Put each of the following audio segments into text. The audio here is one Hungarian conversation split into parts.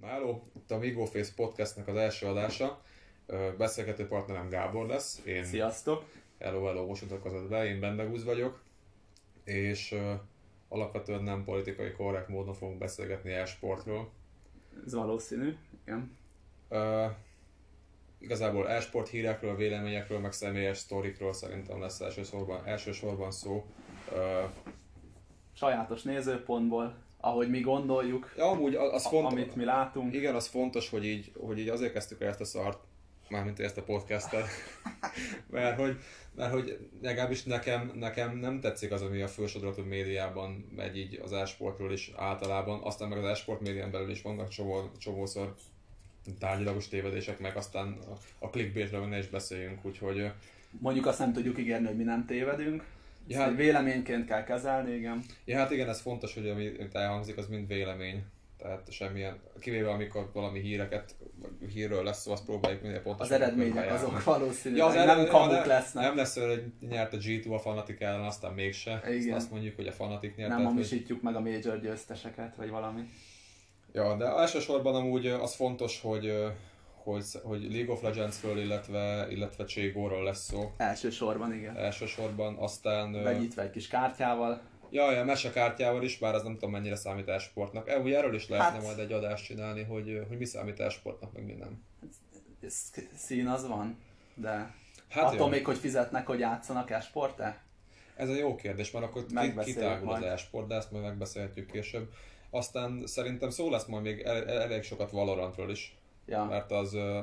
Na hello, itt a Vigo Face podcastnek az első adása. Beszélgető partnerem Gábor lesz. Én... Sziasztok! Hello, hello, most mutatkozott be, én Bendegúz vagyok. És uh, alapvetően nem politikai korrekt módon fogunk beszélgetni e-sportról. Ez valószínű, igen. Uh, igazából e-sport hírekről, véleményekről, meg személyes sztorikról szerintem lesz elsősorban, elsősorban szó. Uh, Sajátos nézőpontból ahogy mi gondoljuk, ja, amúgy az fontos, amit mi látunk. Igen, az fontos, hogy így, hogy így azért kezdtük el ezt a szart, mármint ezt a podcastet, mert hogy, mert hogy legalábbis nekem, nekem nem tetszik az, ami a fősodratú médiában megy így az e-sportról is általában, aztán meg az e-sport médián belül is vannak csomó, csomószor tárgyilagos tévedések, meg aztán a, a clickbaitről ne is beszéljünk, úgyhogy... Mondjuk azt nem tudjuk ígérni, hogy mi nem tévedünk, Ja, hát, véleményként kell kezelni, igen. Ja, hát igen, ez fontos, hogy amit elhangzik, az mind vélemény. Tehát semmilyen, kivéve amikor valami híreket, hírről lesz szó, azt próbáljuk minél pontosan. Az eredmények azok valószínűleg ja, az nem kamuk lesznek. Nem lesz hogy nyert a G2 a Fanatic ellen, aztán mégse. Igen. Azt mondjuk, hogy a Fanatic nyert. Nem hamisítjuk hogy... meg a Major győzteseket, vagy valami. Ja, de elsősorban amúgy az fontos, hogy hogy, hogy League of Legends-ről, illetve, illetve Cségóról lesz szó. Elsősorban, igen. Elsősorban, aztán... Vegyítve egy kis kártyával. Ja, ja, mesekártyával is, bár az nem tudom mennyire számít esportnak. E, ugye erről is lehetne hát, majd egy adást csinálni, hogy, hogy mi számít esportnak, meg mi nem. Szín az van, de hát attól jó. még, hogy fizetnek, hogy játszanak esporte? Ez egy jó kérdés, mert akkor kitágul az esport, de ezt majd megbeszélhetjük később. Aztán szerintem szó lesz majd még elég sokat Valorantról is. Ja. Mert az uh,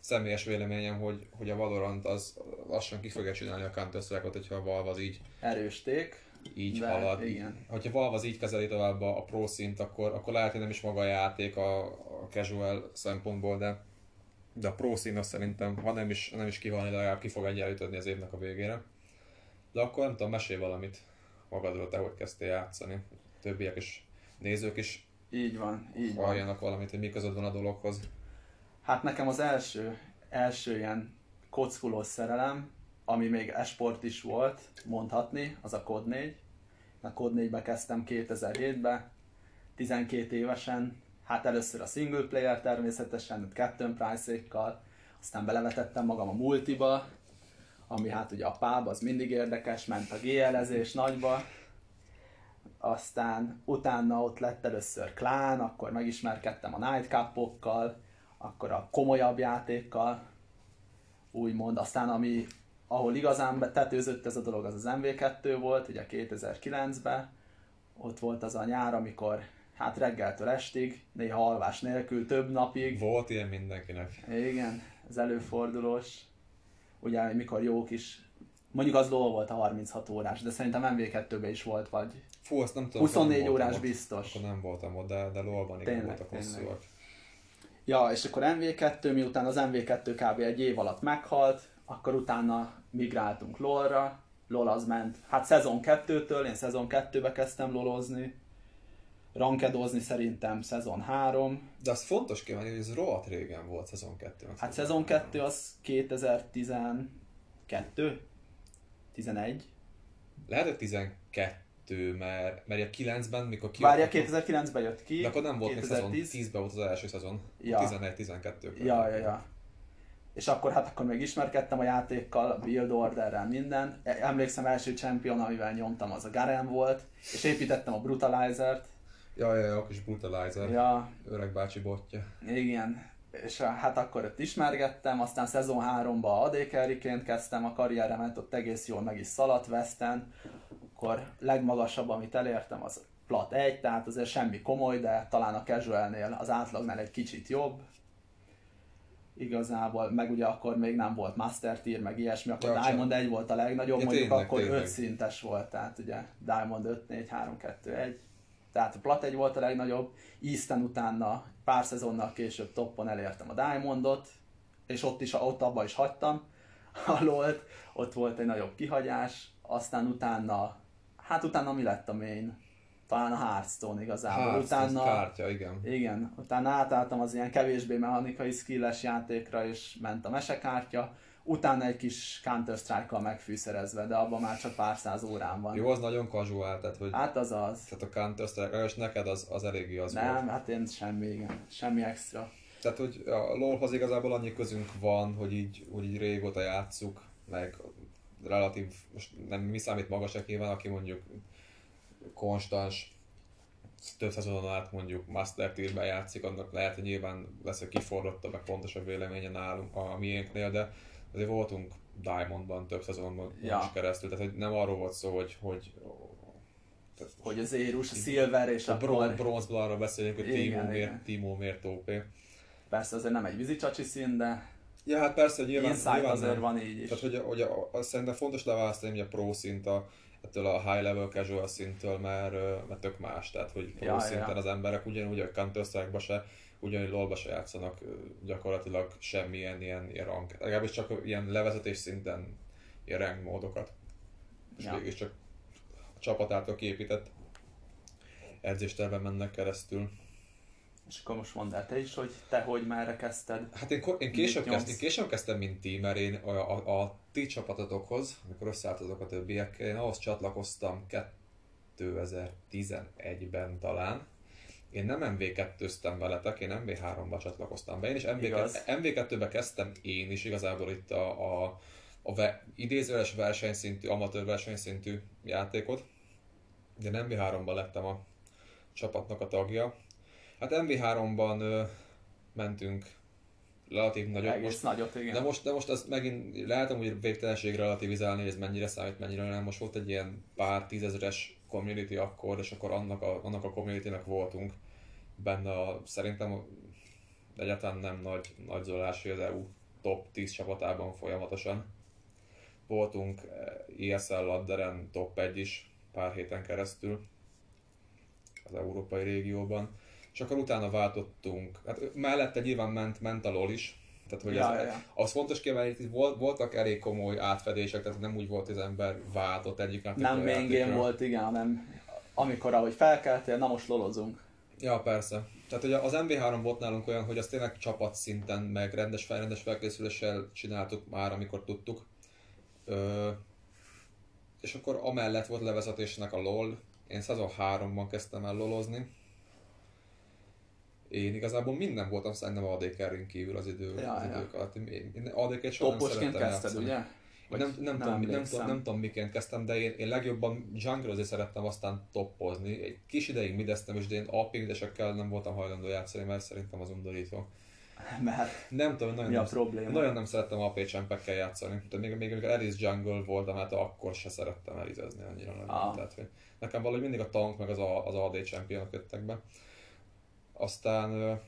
személyes véleményem, hogy, hogy a Valorant az lassan ki fogja csinálni a counter hogyha a Valve az így... Erősték. Így de, halad. Igen. Hogyha Valve az így kezeli tovább a, a pro szint, akkor, akkor lehet, hogy nem is maga a játék a, a casual szempontból, de, de a pro szín az szerintem, ha nem is, nem is kihalni, de legalább ki fog egyenlítődni az évnek a végére. De akkor nem tudom, mesélj valamit magadról, te hogy kezdtél játszani. Többiek is, nézők is így van, így van. Halljanak valamit, hogy mi között van a dologhoz. Hát nekem az első, első ilyen kockulós szerelem, ami még esport is volt, mondhatni, az a Code 4. A Code 4-be kezdtem 2007-ben, 12 évesen, hát először a single player természetesen, Captain Price-ékkal, aztán belevetettem magam a multiba, ami hát ugye a pub, az mindig érdekes, ment a GL-ezés nagyba, aztán utána ott lett először klán, akkor megismerkedtem a Nightcap-okkal, akkor a komolyabb játékkal, úgymond, aztán ami, ahol igazán betetőzött ez a dolog, az az MV2 volt, ugye 2009-ben, ott volt az a nyár, amikor hát reggeltől estig, néha alvás nélkül, több napig. Volt ilyen mindenkinek. Igen, ez előfordulós. Ugye, mikor jó kis, mondjuk az LOL volt a 36 órás, de szerintem MV2-ben is volt, vagy Fú, azt nem tudom. 24 nem órás ott, biztos. Akkor nem voltam ott, de, de LOL-ban igen voltak hosszúak. Ja, és akkor MV2, miután az MV2 kb. egy év alatt meghalt, akkor utána migráltunk LOL-ra. LOL az ment, hát szezon 2-től, én szezon 2-be kezdtem lolozni. Rankedozni szerintem szezon 3. De az fontos kiemelni, hogy ez rohadt régen volt szezon 2. Hát szezon 2 az 2012? 11? Lehet, hogy 12 kettő, mert, mert a 9-ben, mikor ki... Várja, 2009-ben jött ki. De akkor nem volt 2010. még szezon, 10-ben volt az első szezon. Ja. 11-12 Ja, ja, ja. És akkor hát akkor még ismerkedtem a játékkal, Build Orderrel, minden. Emlékszem, első champion, amivel nyomtam, az a Garen volt, és építettem a Brutalizer-t. Ja, ja, ja, a kis Brutalizer. Ja. Öreg bácsi botja. Igen. És hát akkor ott ismergettem, aztán szezon 3-ba AD kezdtem a karrieremet, ott egész jól meg is szaladt Westen, akkor legmagasabb, amit elértem, az plat 1, tehát azért semmi komoly, de talán a casualnél az átlagnál egy kicsit jobb. Igazából, meg ugye akkor még nem volt Master Tier, meg ilyesmi, akkor ja, Diamond 1 volt a legnagyobb, ja, mondjuk tényleg, akkor tényleg. 5 szintes volt, tehát ugye Diamond 5, 4, 3, 2, 1. Tehát a Plat 1 volt a legnagyobb, Easton utána pár szezonnal később toppon elértem a Diamondot, és ott is, ott abba is hagytam a LOL-t, ott volt egy nagyobb kihagyás, aztán utána hát utána mi lett a main? Talán a Hearthstone igazából. Hearthstone utána, kártya, igen. Igen, utána átálltam az ilyen kevésbé mechanikai skilles játékra, és ment a mesekártya, utána egy kis Counter-Strike-kal megfűszerezve, de abban már csak pár száz órán van. Jó, az nagyon casual, tehát hogy... Hát az az. Tehát a Counter-Strike, és neked az, az eléggé az Nem, volt. hát én semmi, igen. Semmi extra. Tehát, hogy a LoL-hoz igazából annyi közünk van, hogy így, hogy így régóta játsszuk, meg relatív, most nem mi számít magas van, aki mondjuk konstans több szezonon át mondjuk Master Tier-ben játszik, annak lehet, hogy nyilván lesz egy kiforrottabb, meg pontosabb véleménye nálunk a miénknél, de azért voltunk Diamondban több szezonban ja. is keresztül, tehát hogy nem arról volt szó, hogy, hogy tehát, hogy az érus, a Silver és a, a bron, bronzból arról beszélünk, hogy Timo miért, Timo miért OP. Persze azért nem egy vízicsacsi szín, de Ja, hát persze, nyilván, nyilván azért van így is. Tehát, hogy, hogy a, a, szerintem fontos leválasztani a pro szint a, ettől a high level casual szinttől, mert, mert tök más. Tehát, hogy pro ja, szinten ja. az emberek ugyanúgy a counter strike se, ugyanúgy lol se játszanak gyakorlatilag semmilyen ilyen, ilyen rank. Legalábbis csak ilyen levezetés szinten ilyen rank módokat. És ja. végül csak a csapat által kiépített edzésterben mennek keresztül. És akkor most mondd el te is, hogy te hogy merre kezdted? Hát én, én, később, kezd, én később kezdtem, mint ti, mert én a, a, a ti csapatotokhoz, amikor összeálltatok a többiekkel, én ahhoz csatlakoztam 2011-ben talán. Én nem MV2-ztem veletek, én MV3-ba csatlakoztam be. Én is MV2-be kezdtem én is igazából itt a, a, a ve, idézőles versenyszintű, amatőr versenyszintű játékot. De nem MV3-ban lettem a csapatnak a tagja. Hát MV3-ban ö, mentünk relatív nagyot. Egész most, nagyot, igen. De most, de most az megint lehet hogy végtelenség relativizálni, ez mennyire számít, mennyire nem. Most volt egy ilyen pár tízezeres community akkor, és akkor annak a, annak a community-nek voltunk benne a, szerintem egyáltalán nem nagy, nagy zolás, hogy az EU top 10 csapatában folyamatosan. Voltunk ESL Ladderen top 1 is pár héten keresztül az európai régióban és akkor utána váltottunk. Hát mellette nyilván ment, ment a LOL is, tehát, hogy ja, ez, ja. az fontos kiemelni, hogy volt, voltak elég komoly átfedések, tehát nem úgy volt, hogy az ember váltott egyik Nem main volt, igen, hanem amikor ahogy felkeltél, na most lolozunk. Ja, persze. Tehát ugye az MV3 volt nálunk olyan, hogy azt tényleg csapat szinten, meg rendes, rendes felkészüléssel csináltuk már, amikor tudtuk. Ö, és akkor amellett volt levezetésnek a LOL. Én szezon 3-ban kezdtem el lolozni, én igazából minden voltam szerintem AD carry kívül az, idő, ja, az ja. idők alatt. Én AD-ket soha nem szerettem kezdted, ugye? nem, nem, nem, tudom, nem, tudom, nem tudom miként kezdtem, de én, én legjobban jungle szerettem aztán toppozni. Egy kis ideig mideztem, és de én apingdesekkel nem voltam hajlandó játszani, mert szerintem az undorító. Mert nem tudom, nagyon, mi a nem, probléma? nagyon nem szerettem AP csempekkel játszani. Tehát még, még amikor Elis Jungle voltam, hát akkor se szerettem elizezni annyira. Ah. Tehát, hogy nekem valahogy mindig a tank meg az, a, az AD championok jöttek be. Aztán,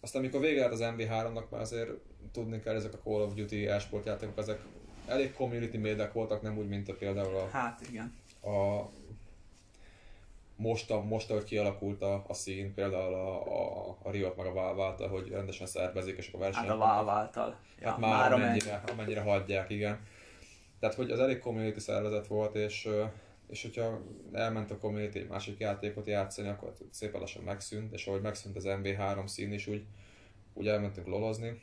aztán amikor vége lett az MV3-nak, már azért tudni kell, ezek a Call of Duty e-sport játékok, ezek elég community médek voltak, nem úgy, mint a például a, hát, igen. a most, a, most ahogy kialakult a, a szín, például a, a, a Riot meg a Valve által, hogy rendesen szervezik, és akkor versenyek. Hát a Valve által. Ja, hát már, már amennyire, amennyire hagyják, igen. Tehát, hogy az elég community szervezet volt, és és hogyha elment a community egy másik játékot játszani, akkor szépen lassan megszűnt, és ahogy megszűnt az MV3 szín is, úgy, úgy elmentünk lolozni.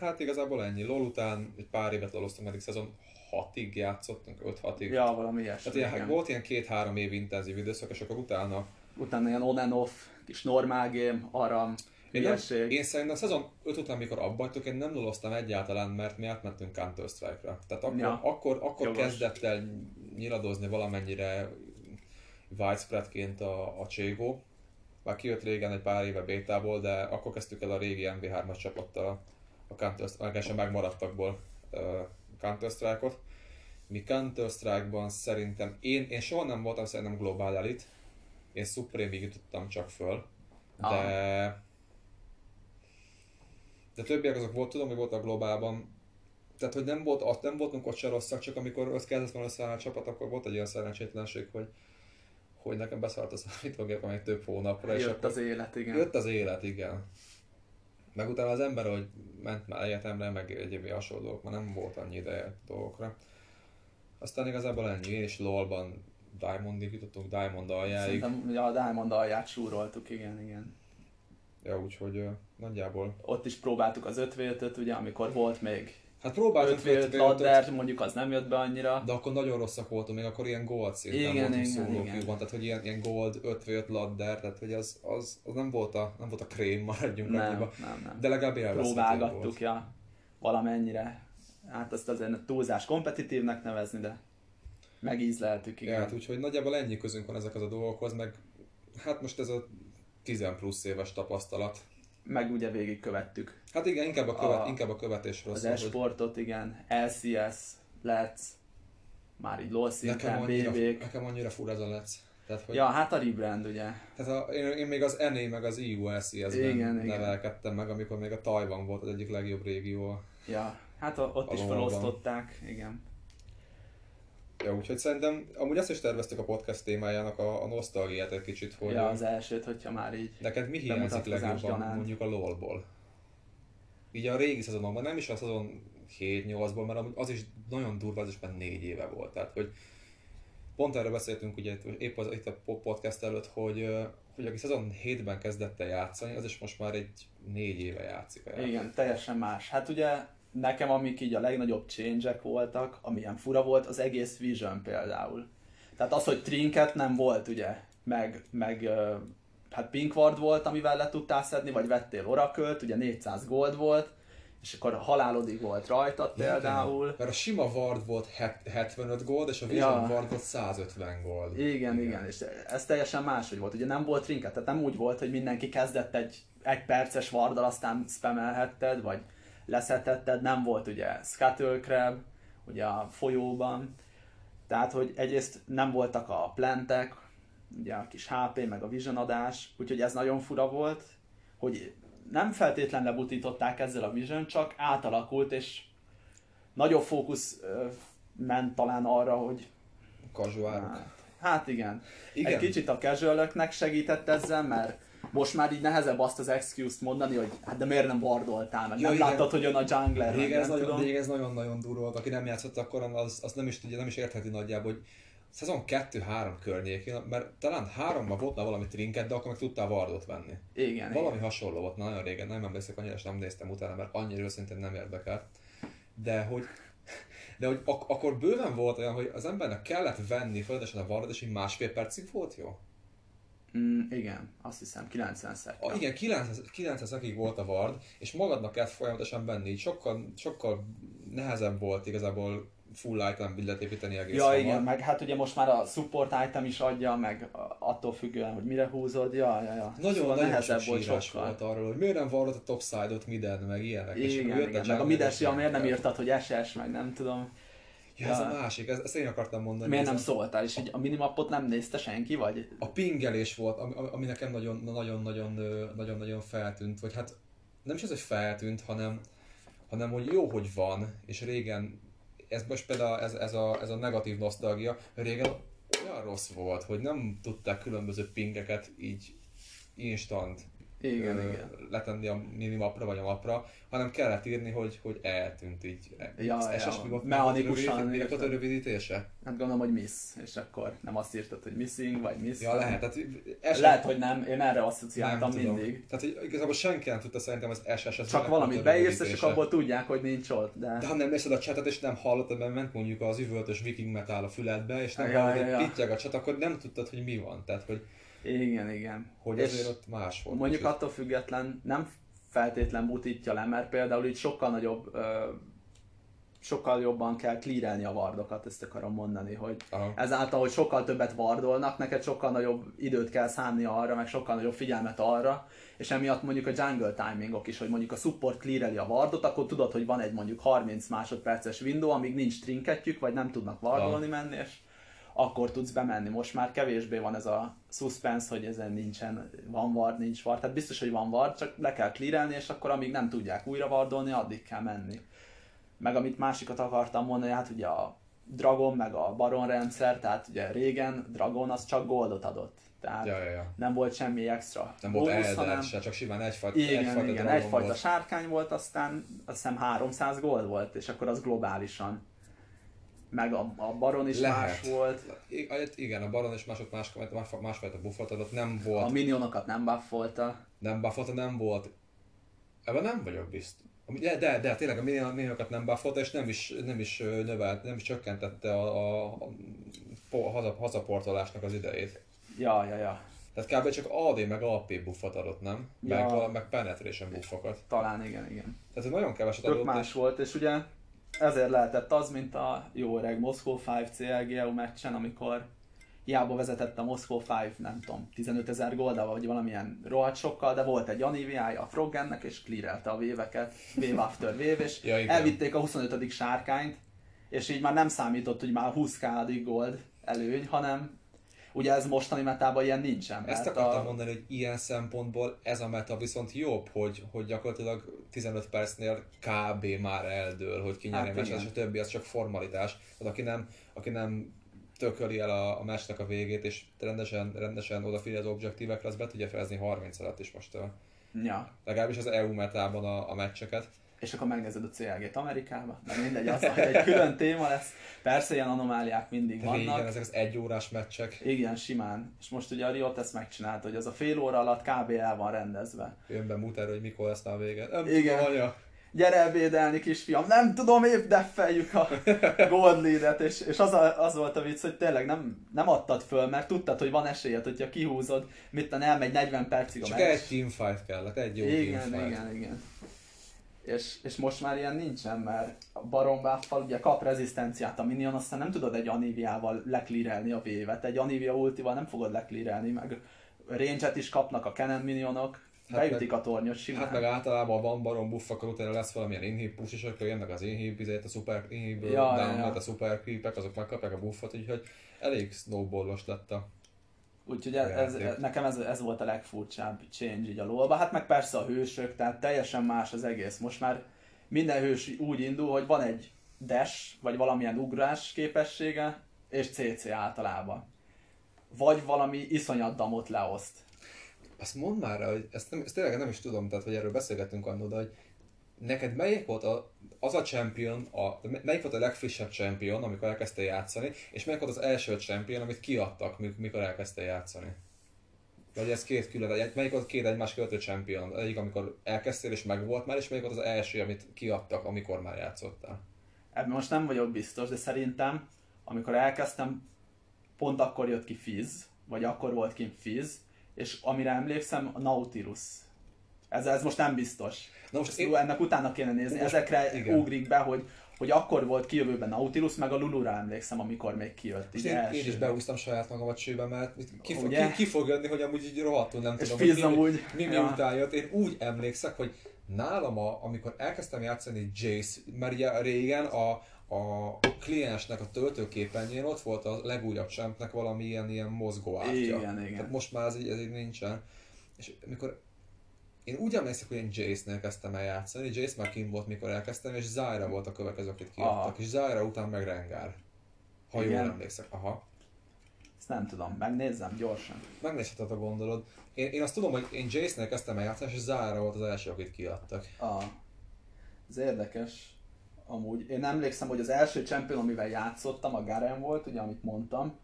Hát igazából ennyi. LOL után egy pár évet loloztam, eddig szezon 6-ig játszottunk, 5-6-ig. Ja, valami ilyesmi. Tehát ilyen, volt ilyen két-három év intenzív időszak, és akkor utána... Utána ilyen on and off, kis normál game, arra én, nem, én szerintem a szezon 5 után, mikor abba én nem loloztam egyáltalán, mert mi átmentünk Counter Strike-ra. Tehát akkor, ja. akkor, akkor kezdett el nyiladozni valamennyire widespreadként a, a Cségó. Már kijött régen egy pár éve bétából, de akkor kezdtük el a régi MV3-as csapattal a Counter Strike, megmaradtakból uh, Counter Strike-ot. Mi Counter Strike-ban szerintem, én, én soha nem voltam szerintem Global Elite, én Supreme-ig jutottam csak föl, de ah de többiek azok volt, tudom, hogy voltak globálban, tehát hogy nem, volt, azt nem voltunk ott se rosszak, csak amikor az kellett volna összeállni a csapat, akkor volt egy olyan szerencsétlenség, hogy, hogy nekem beszállt a számítógépem egy több hónapra. Jött és akkor az élet, igen. Jött az élet, igen. Meg utána az ember, hogy ment már egyetemre, meg egyéb hasonlók, már nem volt annyi ideje dolgokra. Aztán igazából ennyi, és LOL-ban Diamondig jutottunk, Diamond aljáig. Szerintem ja, a Diamond alját súroltuk, igen, igen. Ja, úgyhogy uh, nagyjából. Ott is próbáltuk az 5 ugye, amikor volt még Hát próbáltunk 5 ladder, mondjuk az nem jött be annyira. De akkor nagyon rosszak voltunk, még akkor ilyen gold szinten igen, voltunk igen. tehát hogy ilyen, ilyen gold 5 ladder, tehát hogy az, az, az, nem, volt a, nem volt a krém, maradjunk nem, annyiba. Nem, nem. De legalább Próbálgattuk, ja, valamennyire. Hát azt azért túlzás kompetitívnek nevezni, de megízleltük, igen. Ja, hát úgyhogy nagyjából ennyi közünk van ezekhez a dolgokhoz, meg hát most ez a 10 plusz éves tapasztalat. Meg ugye végigkövettük. Hát igen, inkább a, követ, a, inkább a követésről Az e-sportot, hogy... igen, LCS, Let's, már így LOL szinten, nekem Nekem annyira fur ez a Let's. Tehát, hogy... Ja, hát a rebrand ugye. Tehát a, én, én, még az NA meg az EU LCS-ben nevelkedtem meg, amikor még a Tajvan volt az egyik legjobb régió. Ja, hát a, ott a is felosztották, igen. Ja, úgyhogy szerintem amúgy ezt is terveztük a podcast témájának a, a nosztalgiát egy kicsit, hogy... Ja, az elsőt, hogyha már így... Neked mi hiányzik legjobban mondjuk a LOL-ból? Így a régi szezonokban, nem is a szezon 7-8-ból, mert az is nagyon durva, az is már négy éve volt. Tehát, hogy pont erről beszéltünk ugye épp az, itt a podcast előtt, hogy, hogy aki szezon 7-ben kezdett el játszani, az is most már egy négy éve játszik. El. Igen, teljesen más. Hát ugye nekem amik így a legnagyobb change voltak, amilyen fura volt, az egész Vision például. Tehát az, hogy Trinket nem volt ugye, meg, meg hát Pinkward volt, amivel le tudtál szedni, vagy vettél oracle ugye 400 gold volt, és akkor halálodig volt rajta például. Igen, mert a sima Ward volt 75 gold, és a Vision ja. Ward volt 150 gold. Igen, igen, igen, és ez teljesen máshogy volt. Ugye nem volt trinket, tehát nem úgy volt, hogy mindenki kezdett egy egy perces Warddal, aztán spamelhetted, vagy leszetetted, nem volt ugye Scuttle Crab, ugye a folyóban, tehát hogy egyrészt nem voltak a plantek, ugye a kis HP, meg a vision adás, úgyhogy ez nagyon fura volt, hogy nem feltétlen lebutították ezzel a vision, csak átalakult, és nagyobb fókusz ment talán arra, hogy Casuálok. Hát, hát igen. igen. Egy kicsit a casual segített ezzel, mert most már így nehezebb azt az excuse-t mondani, hogy hát de miért nem bardoltál, meg ja, nem igen. láttad, hogy jön a jungler. Rég ez, nagyon, rég ez nagyon-nagyon durva volt, aki nem játszott akkor, az, az nem is tudja, nem is értheti nagyjából, hogy szezon 2-3 környékén, mert talán háromban volt már valami trinket, de akkor meg tudtál vardot venni. Igen. Valami igen. hasonló volt, nagyon régen, nem emlékszek annyira, és nem néztem utána, mert annyira őszintén nem érdekel. De hogy de hogy ak- akkor bőven volt olyan, hogy az embernek kellett venni folyamatosan a vardot, és így másfél percig volt jó? Mm, igen, azt hiszem 90 szer. Ah, igen, 90, 90 szekig volt a Vard, és magadnak kellett folyamatosan benni, így sokkal, sokkal nehezebb volt igazából full item billet építeni egész Ja, hamar. igen, meg hát ugye most már a support item is adja, meg attól függően, hogy mire húzod, ja, ja, ja. Nagyon, szóval nagyon nehezebb volt sokkal. volt arról, hogy miért nem vallott a topside-ot minden, meg ilyenek. Igen, és igen, meg a mides, ja, miért nem írtad, hogy SS, meg nem tudom. Ja, ez a másik, ez, ezt én akartam mondani. Miért nem szóltál, és így a minimapot nem nézte senki, vagy? A pingelés volt, ami, ami nekem nagyon-nagyon feltűnt, vagy hát nem is az, hogy feltűnt, hanem, hanem hogy jó, hogy van, és régen, ez most például ez, ez, a, ez a negatív nosztalgia, régen olyan rossz volt, hogy nem tudták különböző pingeket így instant igen, ö, igen. letenni a minimapra vagy a mapra, hanem kellett írni, hogy, hogy eltűnt így. Ja, ez ja, volt, mechanikusan. Mi volt a rövidítése? Hát gondolom, hogy miss, és akkor nem azt írtad, hogy missing, vagy miss. Ja, lehet. Tehát, SS... Lehet, hogy nem, én erre asszociáltam nem mindig. Tehát hogy igazából senki nem tudta szerintem az SS. Az Csak valamit beírsz, és abból tudják, hogy nincs ott. De, de ha nem nézed a chatet, és nem hallottad, mert ment mondjuk az üvöltös viking metal a füledbe, és nem ja, hallod, ja, ja. a chat, akkor nem tudtad, hogy mi van. Tehát, hogy igen, igen. Hogy és azért ott más volt. Mondjuk attól független nem feltétlen butítja le, mert például itt sokkal nagyobb ö, sokkal jobban kell klírelni a vardokat, ezt akarom mondani, hogy Aha. ezáltal, hogy sokkal többet vardolnak, neked sokkal nagyobb időt kell szánni arra, meg sokkal nagyobb figyelmet arra, és emiatt mondjuk a jungle timingok is, hogy mondjuk a support cleareli a vardot, akkor tudod, hogy van egy mondjuk 30 másodperces window, amíg nincs trinketjük, vagy nem tudnak vardolni Aha. menni, és akkor tudsz bemenni. Most már kevésbé van ez a suspense, hogy ezen nincsen, van ward, nincs ward. Tehát biztos, hogy van ward, csak le kell clearelni, és akkor amíg nem tudják újra wardolni, addig kell menni. Meg amit másikat akartam mondani, hát ugye a Dragon meg a Baron rendszer, tehát ugye régen Dragon az csak goldot adott. Tehát ja, ja, ja. nem volt semmi extra. Nem volt Elder hanem... se, csak simán egyfajta, igen, egyfajta igen, egyfajta volt. sárkány volt, aztán azt hiszem 300 gold volt, és akkor az globálisan meg a, a Baron is Lehet. más volt. Igen, a Baron is mások más, más, másfajta buffot adott, nem volt. A minionokat nem buffolta. nem buffolta, nem volt. Ebben nem vagyok biztos. De, de, de tényleg a minionokat nem buffolta, és nem is, nem is növelt, nem is csökkentette a, a, a haza, hazaportolásnak az idejét. Ja, ja, ja. Tehát kb. csak AD meg AP buffot adott, nem? Ja. Meg, meg penetration buffokat. Talán igen, igen. Tehát nagyon keveset Tök adott. más és... volt, és ugye ezért lehetett az, mint a jó öreg Moszkó 5 CLGU meccsen, amikor hiába vezetett a Moszkó 5, nem tudom, 15 ezer goldával, vagy valamilyen rohadt sokkal, de volt egy Aniviája a Froggennek, és clearelte a véveket, wave after wave, és ja, elvitték a 25. sárkányt, és így már nem számított, hogy már 20 k gold előny, hanem ugye ez mostani metában ilyen nincsen. Ezt akartam a... mondani, hogy ilyen szempontból ez a meta viszont jobb, hogy, hogy gyakorlatilag 15 percnél kb. már eldől, hogy ki nyeri hát, és a többi az csak formalitás. Tehát aki nem, aki nem tököli el a, a meccsnek a végét, és rendesen, rendesen odafigyel az objektívekre, az be tudja fejezni 30 alatt is most. Ja. Legalábbis az EU metában a, a meccseket. És akkor megnézed a CLG-t Amerikába, de mindegy, az egy külön téma lesz. Persze ilyen anomáliák mindig de vannak. Igen, ezek az egy órás meccsek. Igen, simán. És most ugye a Riot ezt megcsinálta, hogy az a fél óra alatt kb. el van rendezve. Jön be muter, hogy mikor lesz a vége. Nem Igen. Tudom, anya gyere ebédelni kisfiam, nem tudom, épp deffeljük a gold lead és, és az, a, az volt a vicc, hogy tényleg nem, nem adtad föl, mert tudtad, hogy van esélyed, hogyha kihúzod, mit elmegy 40 percig a Csak meccs. egy teamfight kellett, egy jó igen, teamfight. Igen, igen, és, és most már ilyen nincsen, mert a Barombáffal ugye kap rezisztenciát a minion, aztán nem tudod egy Aniviával leklírelni a vévet, egy Anivia ultival nem fogod leklírelni, meg range is kapnak a Canon minionok, Hát Beütik meg, a tornyot simán. Hát meg általában van barom buff, akkor utána lesz valamilyen inhib push, és akkor jönnek az inhib, a super inhib, ja, down, ja. a super creepek, azok megkapják a buffot, úgyhogy elég snowballos lett a Úgyhogy ez, ez, nekem ez, ez volt a legfurcsább change így a lolba. Hát meg persze a hősök, tehát teljesen más az egész. Most már minden hős úgy indul, hogy van egy dash, vagy valamilyen ugrás képessége, és CC általában. Vagy valami iszonyat damot leoszt azt mondd már, hogy ezt, nem, ezt tényleg nem is tudom, tehát hogy erről beszélgettünk annól, de hogy neked melyik volt a, az a champion, a, melyik volt a legfrissebb champion, amikor elkezdtél játszani, és melyik volt az első champion, amit kiadtak, mikor elkezdtél játszani? Vagy ez két külön, melyik volt két egymás követő champion? Egyik, amikor elkezdtél és megvolt már, és melyik volt az első, amit kiadtak, amikor már játszottál? Ebben most nem vagyok biztos, de szerintem, amikor elkezdtem, pont akkor jött ki Fizz, vagy akkor volt kint Fizz, és amire emlékszem, a Nautilus. Ez, ez most nem biztos. Na most én... Ennek utána kéne nézni. Most, Ezekre igen. ugrik be, hogy hogy akkor volt kijövőben Nautilus, meg a Lulura emlékszem, amikor még kijött. Így én, én is beúztam saját magamat csőbe, mert ki, fog, ki, ki, fog jönni, hogy amúgy így rohadtul nem és tudom, hogy mi, úgy. mi, mi, ja. után jött. Én úgy emlékszek, hogy nálam, a, amikor elkezdtem játszani Jace, mert ugye régen a, a kliensnek a töltőképernyőjén ott volt a legújabb csempnek valami ilyen, ilyen mozgó ártya. Igen, igen. Tehát most már ez így, ez így nincsen. És mikor én úgy emlékszem, hogy én Jace-nél kezdtem el játszani, Jace már kim volt, mikor elkezdtem, és Zyra volt a következő, akit kiadtak, és Zyra után meg Rengar. Ha igen. jól emlékszek, aha. Ezt nem tudom, megnézzem gyorsan. Megnézheted, a gondolod. Én, én azt tudom, hogy én Jace-nél kezdtem el játszani, és Zyra volt az első, akit kiadtak. Ah. Ez érdekes amúgy. Én emlékszem, hogy az első champion, amivel játszottam, a Garen volt, ugye, amit mondtam,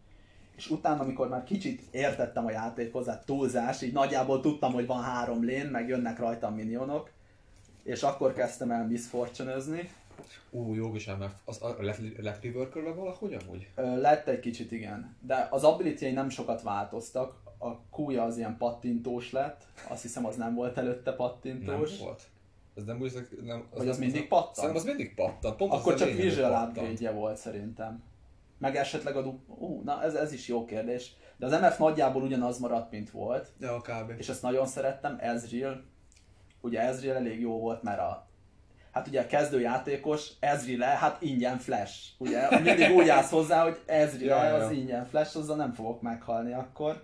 és utána, amikor már kicsit értettem a játékhoz, hát túlzás, így nagyjából tudtam, hogy van három lén, meg jönnek rajta minionok, és akkor kezdtem el misfortunözni. Ú, jó is MF. Az a lett, reworkölve valahogy amúgy? Ö, lett egy kicsit, igen. De az ability nem sokat változtak. A kúja az ilyen pattintós lett. Azt hiszem, az nem volt előtte pattintós. Nem volt. Ez nem úgy, nem, az, Vagy az, az mindig pattan? Szerintem az mindig pattan. Pont Akkor csak visual upgrade volt szerintem. Meg esetleg a du... Ú, na ez, ez is jó kérdés. De az MF nagyjából ugyanaz maradt, mint volt. Ja, kb. És ezt nagyon szerettem. Ezreal. Ugye Ezreal elég jó volt, mert a hát ugye a kezdőjátékos Ezreal, hát ingyen flash. Ugye mindig úgy állsz hozzá, hogy Ezreal ja, az ja. ingyen flash, azzal nem fogok meghalni akkor.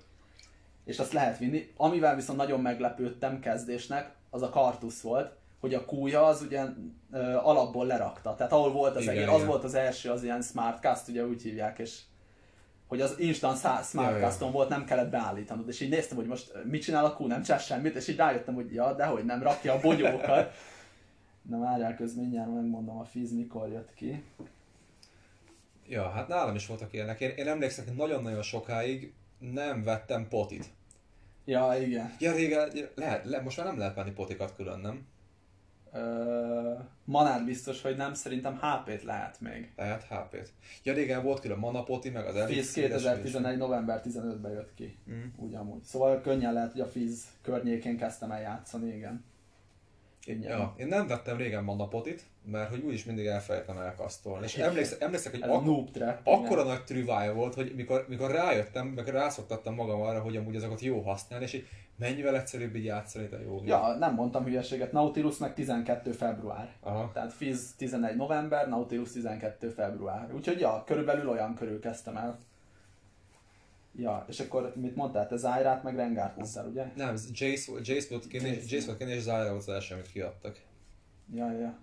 És azt lehet vinni. Amivel viszont nagyon meglepődtem kezdésnek, az a Kartusz volt, hogy a kúja az ugye ö, alapból lerakta. Tehát ahol volt az igen, egész, az volt az első, az ilyen Smartcast, ugye úgy hívják, és hogy az instant Smartcaston volt, nem kellett beállítanod. És így néztem, hogy most mit csinál a kú, nem csinál semmit, és így rájöttem, hogy ja, dehogy nem, rakja a bogyókat. Na várjál közben, mindjárt megmondom, a Fizz mikor jött ki. Ja, hát nálam is voltak ilyenek. Én, én emlékszem, hogy nagyon-nagyon sokáig nem vettem potit. Ja, igen. Ja, régen, lehet, le, most már nem lehet menni potikat külön, nem? Uh, manát biztos, hogy nem, szerintem HP-t lehet még. Lehet HP-t. Ja, régen volt külön manapoti, meg az Fizz 2011. november 15-ben jött ki. Mm. Ugyanúgy. Szóval könnyen lehet, hogy a Fizz környékén kezdtem el játszani, igen. Én, ja, én nem vettem régen manapotit, mert hogy úgyis mindig elfelejtem elkasztolni. És emlékszek, emlékszek hogy ak- noob trap, akkora nagy trüvája volt, hogy mikor, mikor rájöttem, meg rászoktattam magam arra, hogy amúgy azokat jó használni, és így mennyivel egyszerűbb így játszani, de jó. Ja, nem mondtam hülyeséget. Nautilus meg 12 február. Aha. Tehát Fizz 11 november, Nautilus 12 február. Úgyhogy ja, körülbelül olyan körül kezdtem el. Ja, és akkor mit mondtál, te Zyrát meg Rengárt mondtál, ugye? Nem, Jace, Jace volt kinni, Jace, Jace volt kinni, és Zyra volt az első, amit kiadtak. Ja, ja.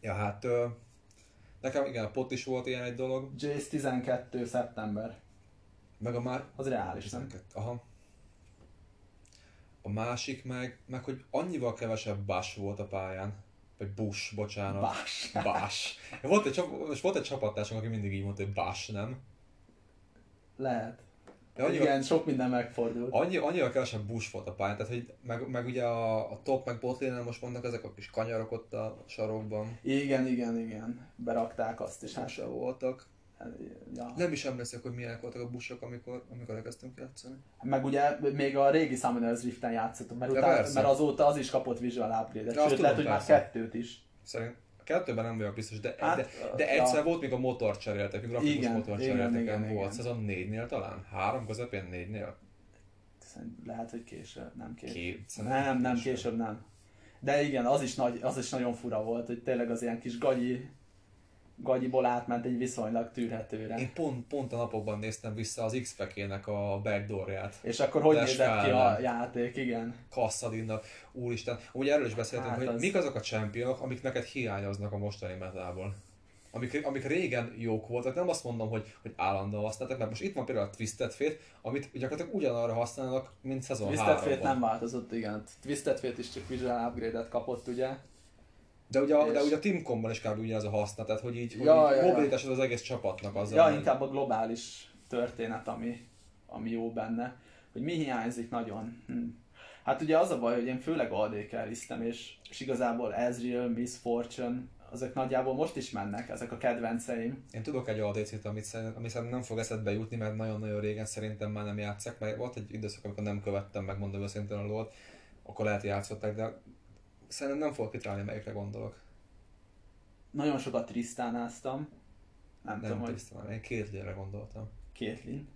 Ja, hát ö, nekem igen, a pot is volt ilyen egy dolog. Jace 12. szeptember. Meg a már... Az reális, 12. nem? Aha. A másik meg, meg hogy annyival kevesebb bash volt a pályán. Vagy Bush, bocsánat. Bash. Bash. Volt egy, most volt egy csapattársunk, aki mindig így mondta, hogy Bash, nem? Lehet. De annyival, Igen, sok minden megfordult. Annyi, annyira kevesebb bush volt a pályán, tehát hogy meg, meg ugye a, a top meg botlane most vannak ezek a kis kanyarok ott a sarokban. Igen, igen, igen. Berakták azt is. Hát voltak. Ja. Nem is emlékszek, hogy milyenek voltak a buszok, amikor, amikor elkezdtünk játszani. Meg ugye még a régi Summoners Rift-en játszottunk, mert, utána, mert azóta az is kapott visual upgrade-et, sőt lehet, hogy már kettőt is. Szerint kettőben nem vagyok biztos, de, hát, de, de egyszer ja. volt, még a motor cseréltek, még grafikus igen, motor cseréltek, igen, igen, volt. Szezon négynél talán? Három közepén négynél? Lehet, hogy később, nem később. Két, nem, nem, később. később nem. De igen, az is, nagy, az is nagyon fura volt, hogy tényleg az ilyen kis gagyi gagyiból átment egy viszonylag tűrhetőre. Én pont, pont a napokban néztem vissza az x nek a backdoorját. És akkor hogy nézett ki a játék, igen. Kasszadinnak, úristen. Ugye erről is beszéltünk, hát hogy az... mik azok a championok, amik neked hiányoznak a mostani metából. Amik, amik régen jók voltak, nem azt mondom, hogy, hogy állandóan használtak, mert most itt van például a Twisted Fate, amit gyakorlatilag ugyanarra használnak, mint szezon Twisted Fate nem változott, igen. Twisted Fate is csak visual upgrade-et kapott, ugye? De ugye, a, de ugye a Teamcomban is kb. ugyanaz a haszna, tehát hogy így ja, hogy ja, mobilitás ja. az egész csapatnak az. Ja, inkább a globális történet, ami, ami jó benne. Hogy mi hiányzik nagyon. Hm. Hát ugye az a baj, hogy én főleg AD carryztem, és, és igazából Ezreal, Miss Fortune, azok nagyjából most is mennek, ezek a kedvenceim. Én tudok egy ADC-t, amit, ami szerintem nem fog eszedbe jutni, mert nagyon-nagyon régen szerintem már nem játszak, mert volt egy időszak, amikor nem követtem, megmondom őszintén a LoL, akkor lehet játszottak, de Szerintem nem fogok kitalálni, melyikre gondolok. Nagyon sokat Trisztánáztam. Nem, nem tudom, hogy... Trisztán, én Caitlynre gondoltam. Caitlyn?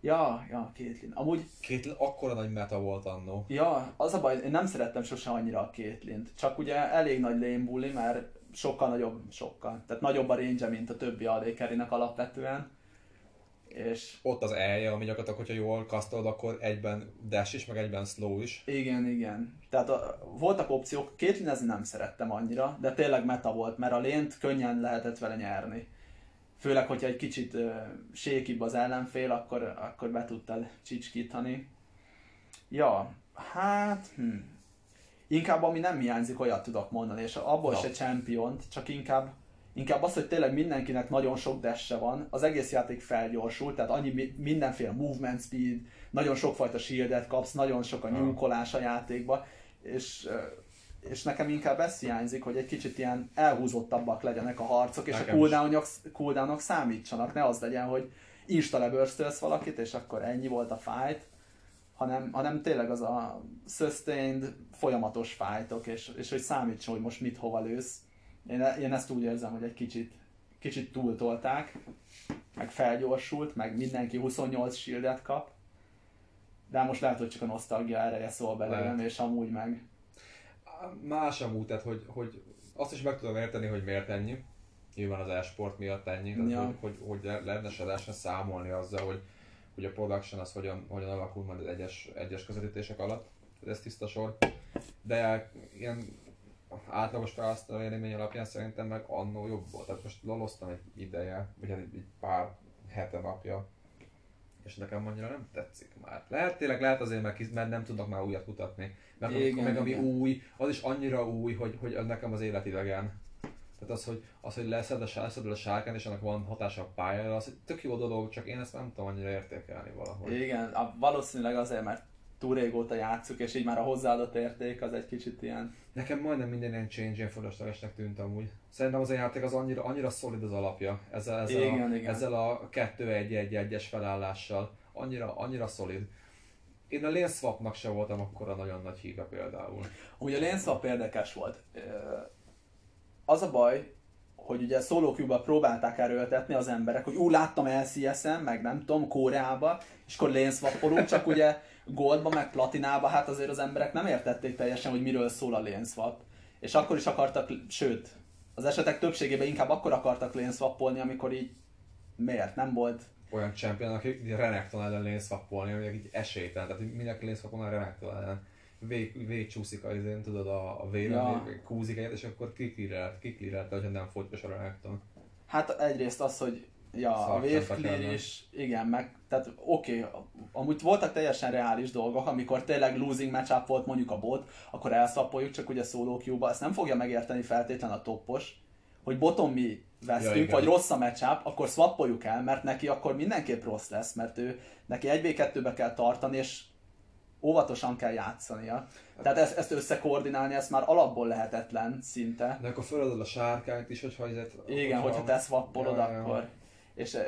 Ja, ja, Caitlyn. Amúgy... Caitlyn akkora nagy meta volt annó. Ja, az a baj, én nem szerettem sose annyira a caitlyn Csak ugye elég nagy lane bully, mert sokkal nagyobb, sokkal. Tehát nagyobb a range mint a többi AD alapvetően és... Ott az elje, ami gyakorlatilag, hogyha jól kasztolod, akkor egyben dash is, meg egyben slow is. Igen, igen. Tehát a, voltak opciók, ez nem szerettem annyira, de tényleg meta volt, mert a lént könnyen lehetett vele nyerni. Főleg, hogyha egy kicsit uh, sékibb az ellenfél, akkor, akkor be tudtad csicskítani. Ja, hát... Hm. Inkább ami nem hiányzik, olyat tudok mondani, és abból no. se champion csak inkább inkább az, hogy tényleg mindenkinek nagyon sok desse van, az egész játék felgyorsult, tehát annyi mindenféle movement speed, nagyon sokfajta shieldet kapsz, nagyon sok a nyúkolás a játékba, és és nekem inkább ez hiányzik, hogy egy kicsit ilyen elhúzottabbak legyenek a harcok, és nekem a cooldownok, cooldownok számítsanak, ne az legyen, hogy insta lebörstölsz valakit, és akkor ennyi volt a fight, hanem, hanem tényleg az a sustained, folyamatos fightok, és, és hogy számítson, hogy most mit hova lősz, én, én ezt úgy érzem, hogy egy kicsit, kicsit túltolták, meg felgyorsult, meg mindenki 28 shieldet kap, de most lehet, hogy csak a nosztalgia ereje szól belőlem, és amúgy meg... Más amúgy, tehát hogy, hogy azt is meg tudom érteni, hogy miért ennyi. Nyilván az e-sport miatt ennyi, tehát ja. hogy, hogy, hogy lehetne se lehessen számolni azzal, hogy, hogy a production az hogyan, hogyan alakul majd az egyes, egyes közvetítések alatt. Ez tiszta sor. De ilyen átlagos felhasználó élmény alapján szerintem meg annó jobb volt. Tehát most laloztam egy ideje, vagy hát egy, egy pár hete napja, és nekem annyira nem tetszik már. Lehet tényleg, lehet azért, mert, mert nem tudnak már újat mutatni. Mert igen, meg ami igen. új, az is annyira új, hogy, hogy nekem az életidegen. Tehát az, hogy, az, hogy leszed a, leszed a sárkán, és annak van hatása a pályára, az egy tök jó dolog, csak én ezt nem tudom annyira értékelni valahogy. Igen, a, valószínűleg azért, mert túl régóta játszuk, és így már a hozzáadott érték az egy kicsit ilyen... Nekem majdnem minden ilyen change fölöslegesnek tűnt amúgy. Szerintem az a játék az annyira, annyira szolid az alapja, ezzel, ezzel, igen, a, igen. ezzel a 2-1-1-1-es felállással. Annyira, annyira szolid. Én a lane swapnak se voltam akkora nagyon nagy híve például. Ugye a lane swap érdekes volt. Az a baj, hogy ugye solo próbálták erőltetni az emberek, hogy ú, láttam LCS-en, meg nem tudom, Koreába, és akkor lane swapolunk, csak ugye goldba, meg platinába, hát azért az emberek nem értették teljesen, hogy miről szól a lane swap. És akkor is akartak, sőt, az esetek többségében inkább akkor akartak lane swapolni, amikor így miért nem volt olyan champion, aki Renekton ellen lane swapolni, hogy így esélytelen, tehát mindenki lane a Renekton ellen. Vég, végcsúszik a izén, tudod, a, a véren, ja. kúzik egyet, és akkor kiklírelt, kiklírelt, hogyha nem fogytos a Renekton. Hát egyrészt az, hogy Ja, a wave is, igen, meg, tehát oké, okay, amúgy voltak teljesen reális dolgok, amikor tényleg losing matchup volt mondjuk a bot, akkor elszapoljuk, csak ugye solo queue ezt nem fogja megérteni feltétlen a toppos, hogy botom mi vesztünk, ja, vagy rossz a matchup, akkor swappoljuk el, mert neki akkor mindenképp rossz lesz, mert ő neki 1v2-be kell tartani, és óvatosan kell játszania. Tehát ezt, ezt összekoordinálni, ezt már alapból lehetetlen szinte. De akkor föladod a sárkányt is, hogyha ezért... Igen, hogyha te swappolod, ja, akkor... Ja és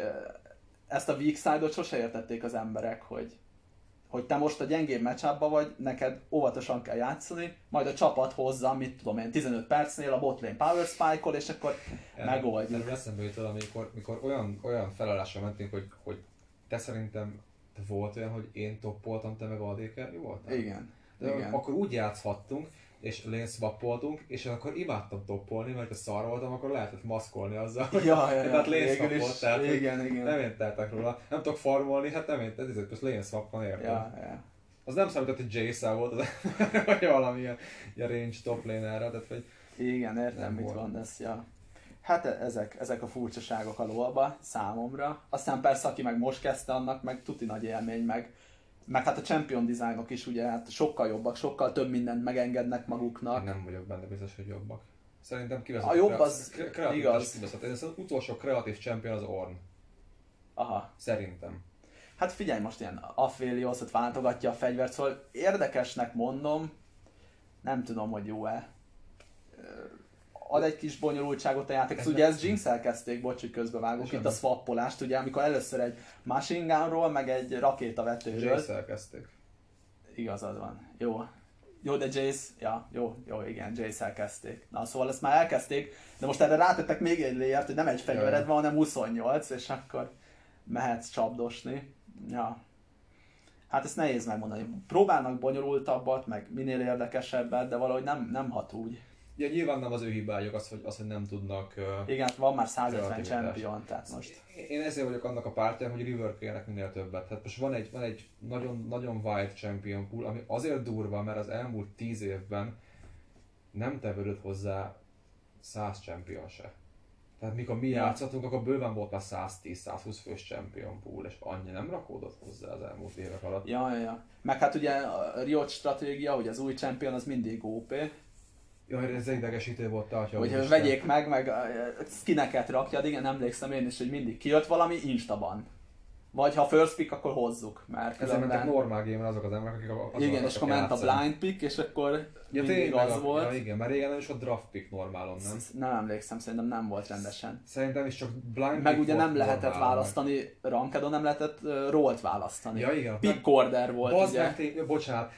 ezt a weak side-ot sose értették az emberek, hogy, hogy te most a gyengébb matchupba vagy, neked óvatosan kell játszani, majd a csapat hozza, mit tudom én, 15 percnél a botlane power spike és akkor ja, megoldjuk. Ez eszembe jutott, amikor, amikor olyan, olyan felállásra mentünk, hogy, hogy te szerintem te volt olyan, hogy én toppoltam, te meg ADK voltál? Igen. De igen. akkor úgy játszhattunk, és lane swapoltunk, és akkor imádtam toppolni, mert ha szar voltam, akkor lehetett maszkolni azzal. Ja, ja, ja. Tehát lane swapolt, tehát igen, igen. nem érteltek róla. Nem tudok farmolni, hát nem érted, ezért most lane swap van, érted? Ja, ja. Az nem számított, hogy Jace volt, az, vagy valami ilyen, range top lane tehát hogy Igen, értem, mit van ez, ja. Hát e- ezek, ezek a furcsaságok a lóba számomra. Aztán persze, aki meg most kezdte, annak meg tuti nagy élmény, meg meg hát a champion dizájnok is ugye hát sokkal jobbak, sokkal több mindent megengednek maguknak. Nem vagyok benne biztos, hogy jobbak. Szerintem kivezet. A jobb az kreatív, igaz. Kivezet. Ez az utolsó kreatív champion az Orn. Aha. Szerintem. Hát figyelj, most ilyen Aphelios ott váltogatja a fegyvert, szóval érdekesnek mondom, nem tudom, hogy jó-e ad egy kis bonyolultságot a játék. Ugye ezt Jinx elkezdték, bocs, hogy közbevágok itt a swappolást, ugye, amikor először egy machine gunról, meg egy rakétavetőről. Jace elkezdték. Igazad van. Jó. Jó, de Jace, ja, jó, jó, igen, Jace elkezdték. Na, szóval ezt már elkezdték, de most erre rátettek még egy léért, hogy nem egy fegyvered van, hanem 28, és akkor mehetsz csapdosni. Ja. Hát ezt nehéz megmondani. Próbálnak bonyolultabbat, meg minél érdekesebbet, de valahogy nem, nem hat úgy. Ja, nyilván nem az ő hibájuk az, hogy, az, hogy nem tudnak... Uh, Igen, van már 150 champion, tehát most... Én ezért vagyok annak a pártján, hogy river minél többet. Tehát most van egy, van egy nagyon, nagyon wide champion pool, ami azért durva, mert az elmúlt 10 évben nem tevődött hozzá 100 champion se. Tehát mikor mi játszottunk, akkor bőven volt már 110-120 fős champion pool, és annyi nem rakódott hozzá az elmúlt évek alatt. Ja, ja, ja. Meg hát ugye a Riot stratégia, hogy az új champion az mindig OP, Jaj, ez idegesítő volt, atya. Hogy vegyék meg, meg skineket rakjad, igen, emlékszem én is, hogy mindig kijött valami instaban. Vagy ha first pick, akkor hozzuk. Mert Ezzel mentek normál game azok az emberek, akik az Igen, és akkor ment a blind pick, és akkor ja, mindig az a, volt. Ja, igen, mert régen nem is volt draft pick normálon, nem? Nem emlékszem, szerintem nem volt rendesen. Szerintem is csak blind Meg ugye nem lehetett választani rankedon, nem lehetett uh, rollt választani. Ja, igen. Pick order volt, Bazd ugye. Meg tény, bocsánat.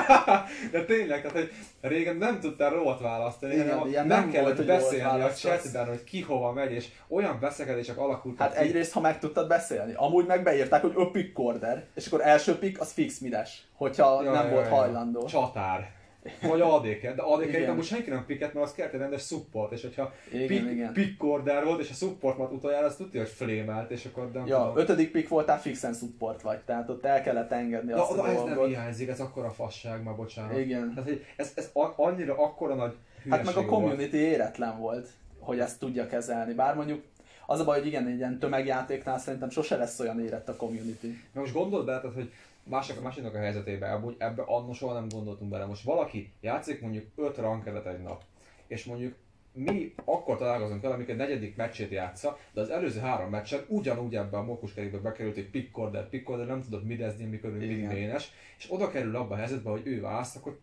De tényleg, tehát hogy régen nem tudtál rollt választani, igen, hanem nem, nem kellett volt, beszélni a chatben, hogy ki hova megy, és olyan veszekedések alakultak Hát egyrészt, ha meg tudtad beszélni. Amúgy meg beírták, hogy a pick order, és akkor első pick az fix mides, hogyha ja, nem ja, volt ja. hajlandó. Csatár. Vagy ADK, de ADK nem most senki nem picket, mert az kellett egy rendes support, és hogyha igen, pick, igen. pick order volt, és a supportmat utoljára, azt tudja, hogy flémelt, és akkor nem Ja, tudom. ötödik pick voltál, fixen support vagy, tehát ott el kellett engedni azt a ez nem hiányzik, ez akkora fasság, már bocsánat. Igen. Tehát, hogy ez, ez annyira akkora nagy Hát meg a community volt. éretlen volt, hogy ezt tudja kezelni, bár mondjuk az a baj, hogy igen, egy ilyen tömegjátéknál szerintem sose lesz olyan érett a community. Na most gondold be, tehát, hogy mások, másiknak a helyzetébe, ebbe, ebbe anno soha nem gondoltunk bele. Most valaki játszik mondjuk 5 rankedet egy nap, és mondjuk mi akkor találkozunk vele, amikor egy negyedik meccsét játsza, de az előző három meccsen ugyanúgy ebbe a mokuskerékbe bekerült, hogy pickorder, pickorder, nem tudod midezni, mikor ő ménes, és oda kerül abba a helyzetbe, hogy ő választ, akkor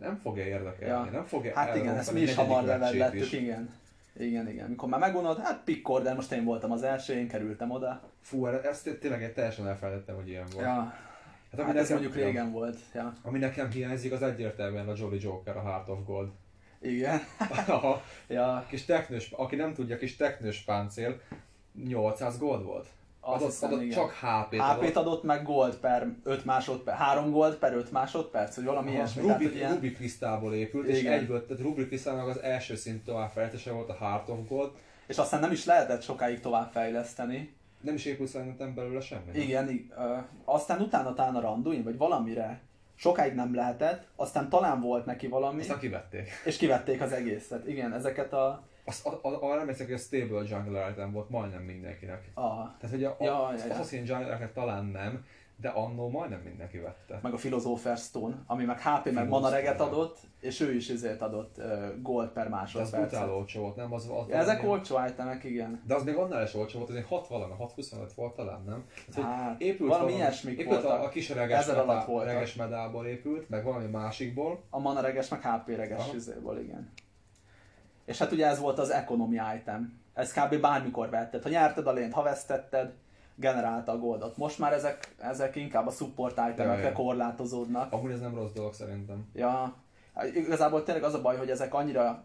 nem fogja érdekelni, ja. nem fogja Hát igen, ezt mi is hamar levettük, igen. Igen, igen. Mikor már megunod, hát pickorder, most én voltam az első, én kerültem oda. Fú, ezt tényleg teljesen elfelejtettem, hogy ilyen volt. Ja. Hát, ami hát nekem, mondjuk régen volt. Ja. Ami nekem hiányzik, az egyértelműen a Jolly Joker, a Heart of Gold. Igen. Aha. ja. Kis teknős, aki nem tudja, kis teknős páncél, 800 gold volt. Azt adott, adott csak HP-t, HP-t adott. adott. meg gold per 5 másodperc, 3 gold per 5 másodperc, vagy valami Aha, ilyesmi. Ruby, tehát, ilyen... Ruby Krisztából épült, igen. és egyből, tehát Ruby Krisztának az első szint továbbfejlesztése volt a Heart of Gold. És aztán nem is lehetett sokáig továbbfejleszteni. Nem is épült szerintem belőle semmi. Igen, uh, aztán utána talán a Randuin, vagy valamire sokáig nem lehetett, aztán talán volt neki valami. Aztán kivették. És kivették az egészet. Igen, ezeket a... Azt, arra emlékszek, hogy a Stable Jungler item volt majdnem mindenkinek. Aha. Tehát, hogy a, a, ja, ja, ja. Assassin Junglernek talán nem, de annó majdnem mindenki vette. Meg a Philosopher Stone, ami meg HP, meg mana reget adott, és ő is ezért adott uh, gold per másodperc. De az brutál olcsó volt, nem? Az, az ja, ezek olcsó itemek, igen. De az még annál is olcsó volt, egy 6 valami, 625 volt talán, nem? Ez, hát, épült valami, ilyesmik épült voltak. A, a kis reges, medál, reges medálból épült, meg valami másikból. A mana reges, meg HP reges izéból, igen. És hát ugye ez volt az economy item. Ez kb. bármikor vetted. Ha nyerted a lént, ha vesztetted, generálta a goldot. Most már ezek, ezek inkább a support itemekre ja, korlátozódnak. Amúgy ez nem rossz dolog szerintem. Ja, igazából tényleg az a baj, hogy ezek annyira,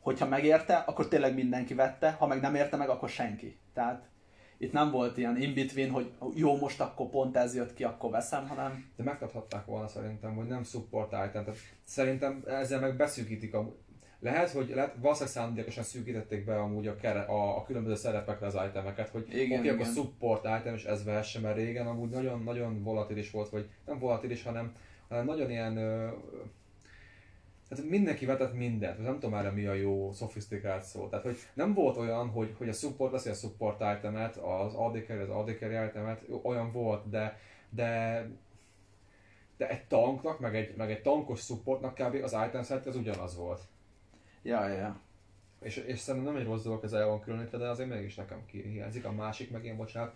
hogyha megérte, akkor tényleg mindenki vette, ha meg nem érte meg, akkor senki. Tehát itt nem volt ilyen in-between, hogy jó, most akkor pont ez jött ki, akkor veszem, hanem... De megkaphatták volna szerintem, hogy nem support item. Tehát szerintem ezzel meg beszűkítik a lehet, hogy lehet, valószínűleg szándékosan szűkítették be amúgy a, kere, a, a különböző szerepekre az itemeket, hogy igen, oké, okay, a support item, és ez vesse, mert régen amúgy nagyon, nagyon volatilis volt, vagy nem volatilis, hanem, hanem nagyon ilyen ö, tehát mindenki vetett mindent, nem tudom már mi a jó, szofisztikált szó. Tehát, hogy nem volt olyan, hogy, hogy a support veszi a support itemet, az AD carry, az AD carry itemet, olyan volt, de, de de egy tanknak, meg egy, meg egy tankos supportnak kb. az item set az ugyanaz volt. Ja, ja. És, és szerintem nem egy rossz dolog ez el van különítve, de azért mégis nekem hiányzik. A másik meg én, bocsánat,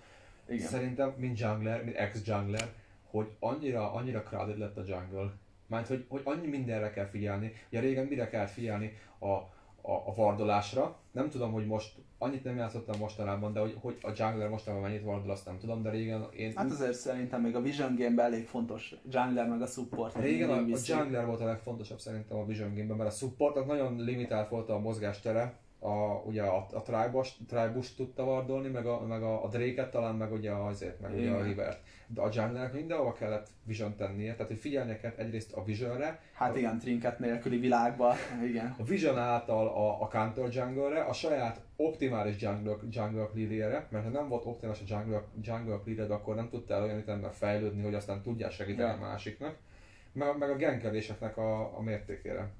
Igen. szerintem, mint jungler, mint ex-jungler, hogy annyira, annyira crowded lett a jungle. Mert hogy, hogy annyi mindenre kell figyelni. Ugye régen mire kell figyelni a, a, a vardolásra. Nem tudom, hogy most annyit nem játszottam mostanában, de hogy, hogy a jungler mostanában mennyit vardol, azt nem tudom, de régen én... Hát azért szerintem még a Vision game elég fontos jungler meg a support. Régen a, a jungler volt a legfontosabb szerintem a Vision game-ben, mert a supportnak nagyon limitált volt a mozgástere, a, ugye a, a tribus, tribus tudta vardolni, meg a, meg a, a Drake-et talán, meg ugye azért, meg ugye a Rivert. De a junglernek mindenhova kellett vision tennie, tehát hogy figyelnie kellett egyrészt a visionre. Hát a, igen, trinket nélküli világban, igen. A vision által a, a counter jungle a saját optimális jungle, jungle clear mert ha nem volt optimális a jungle, jungle clear akkor nem tudtál olyan ütemben fejlődni, hogy aztán tudjál segíteni ja. a másiknak. Meg, meg a gankeléseknek a, a mértékére.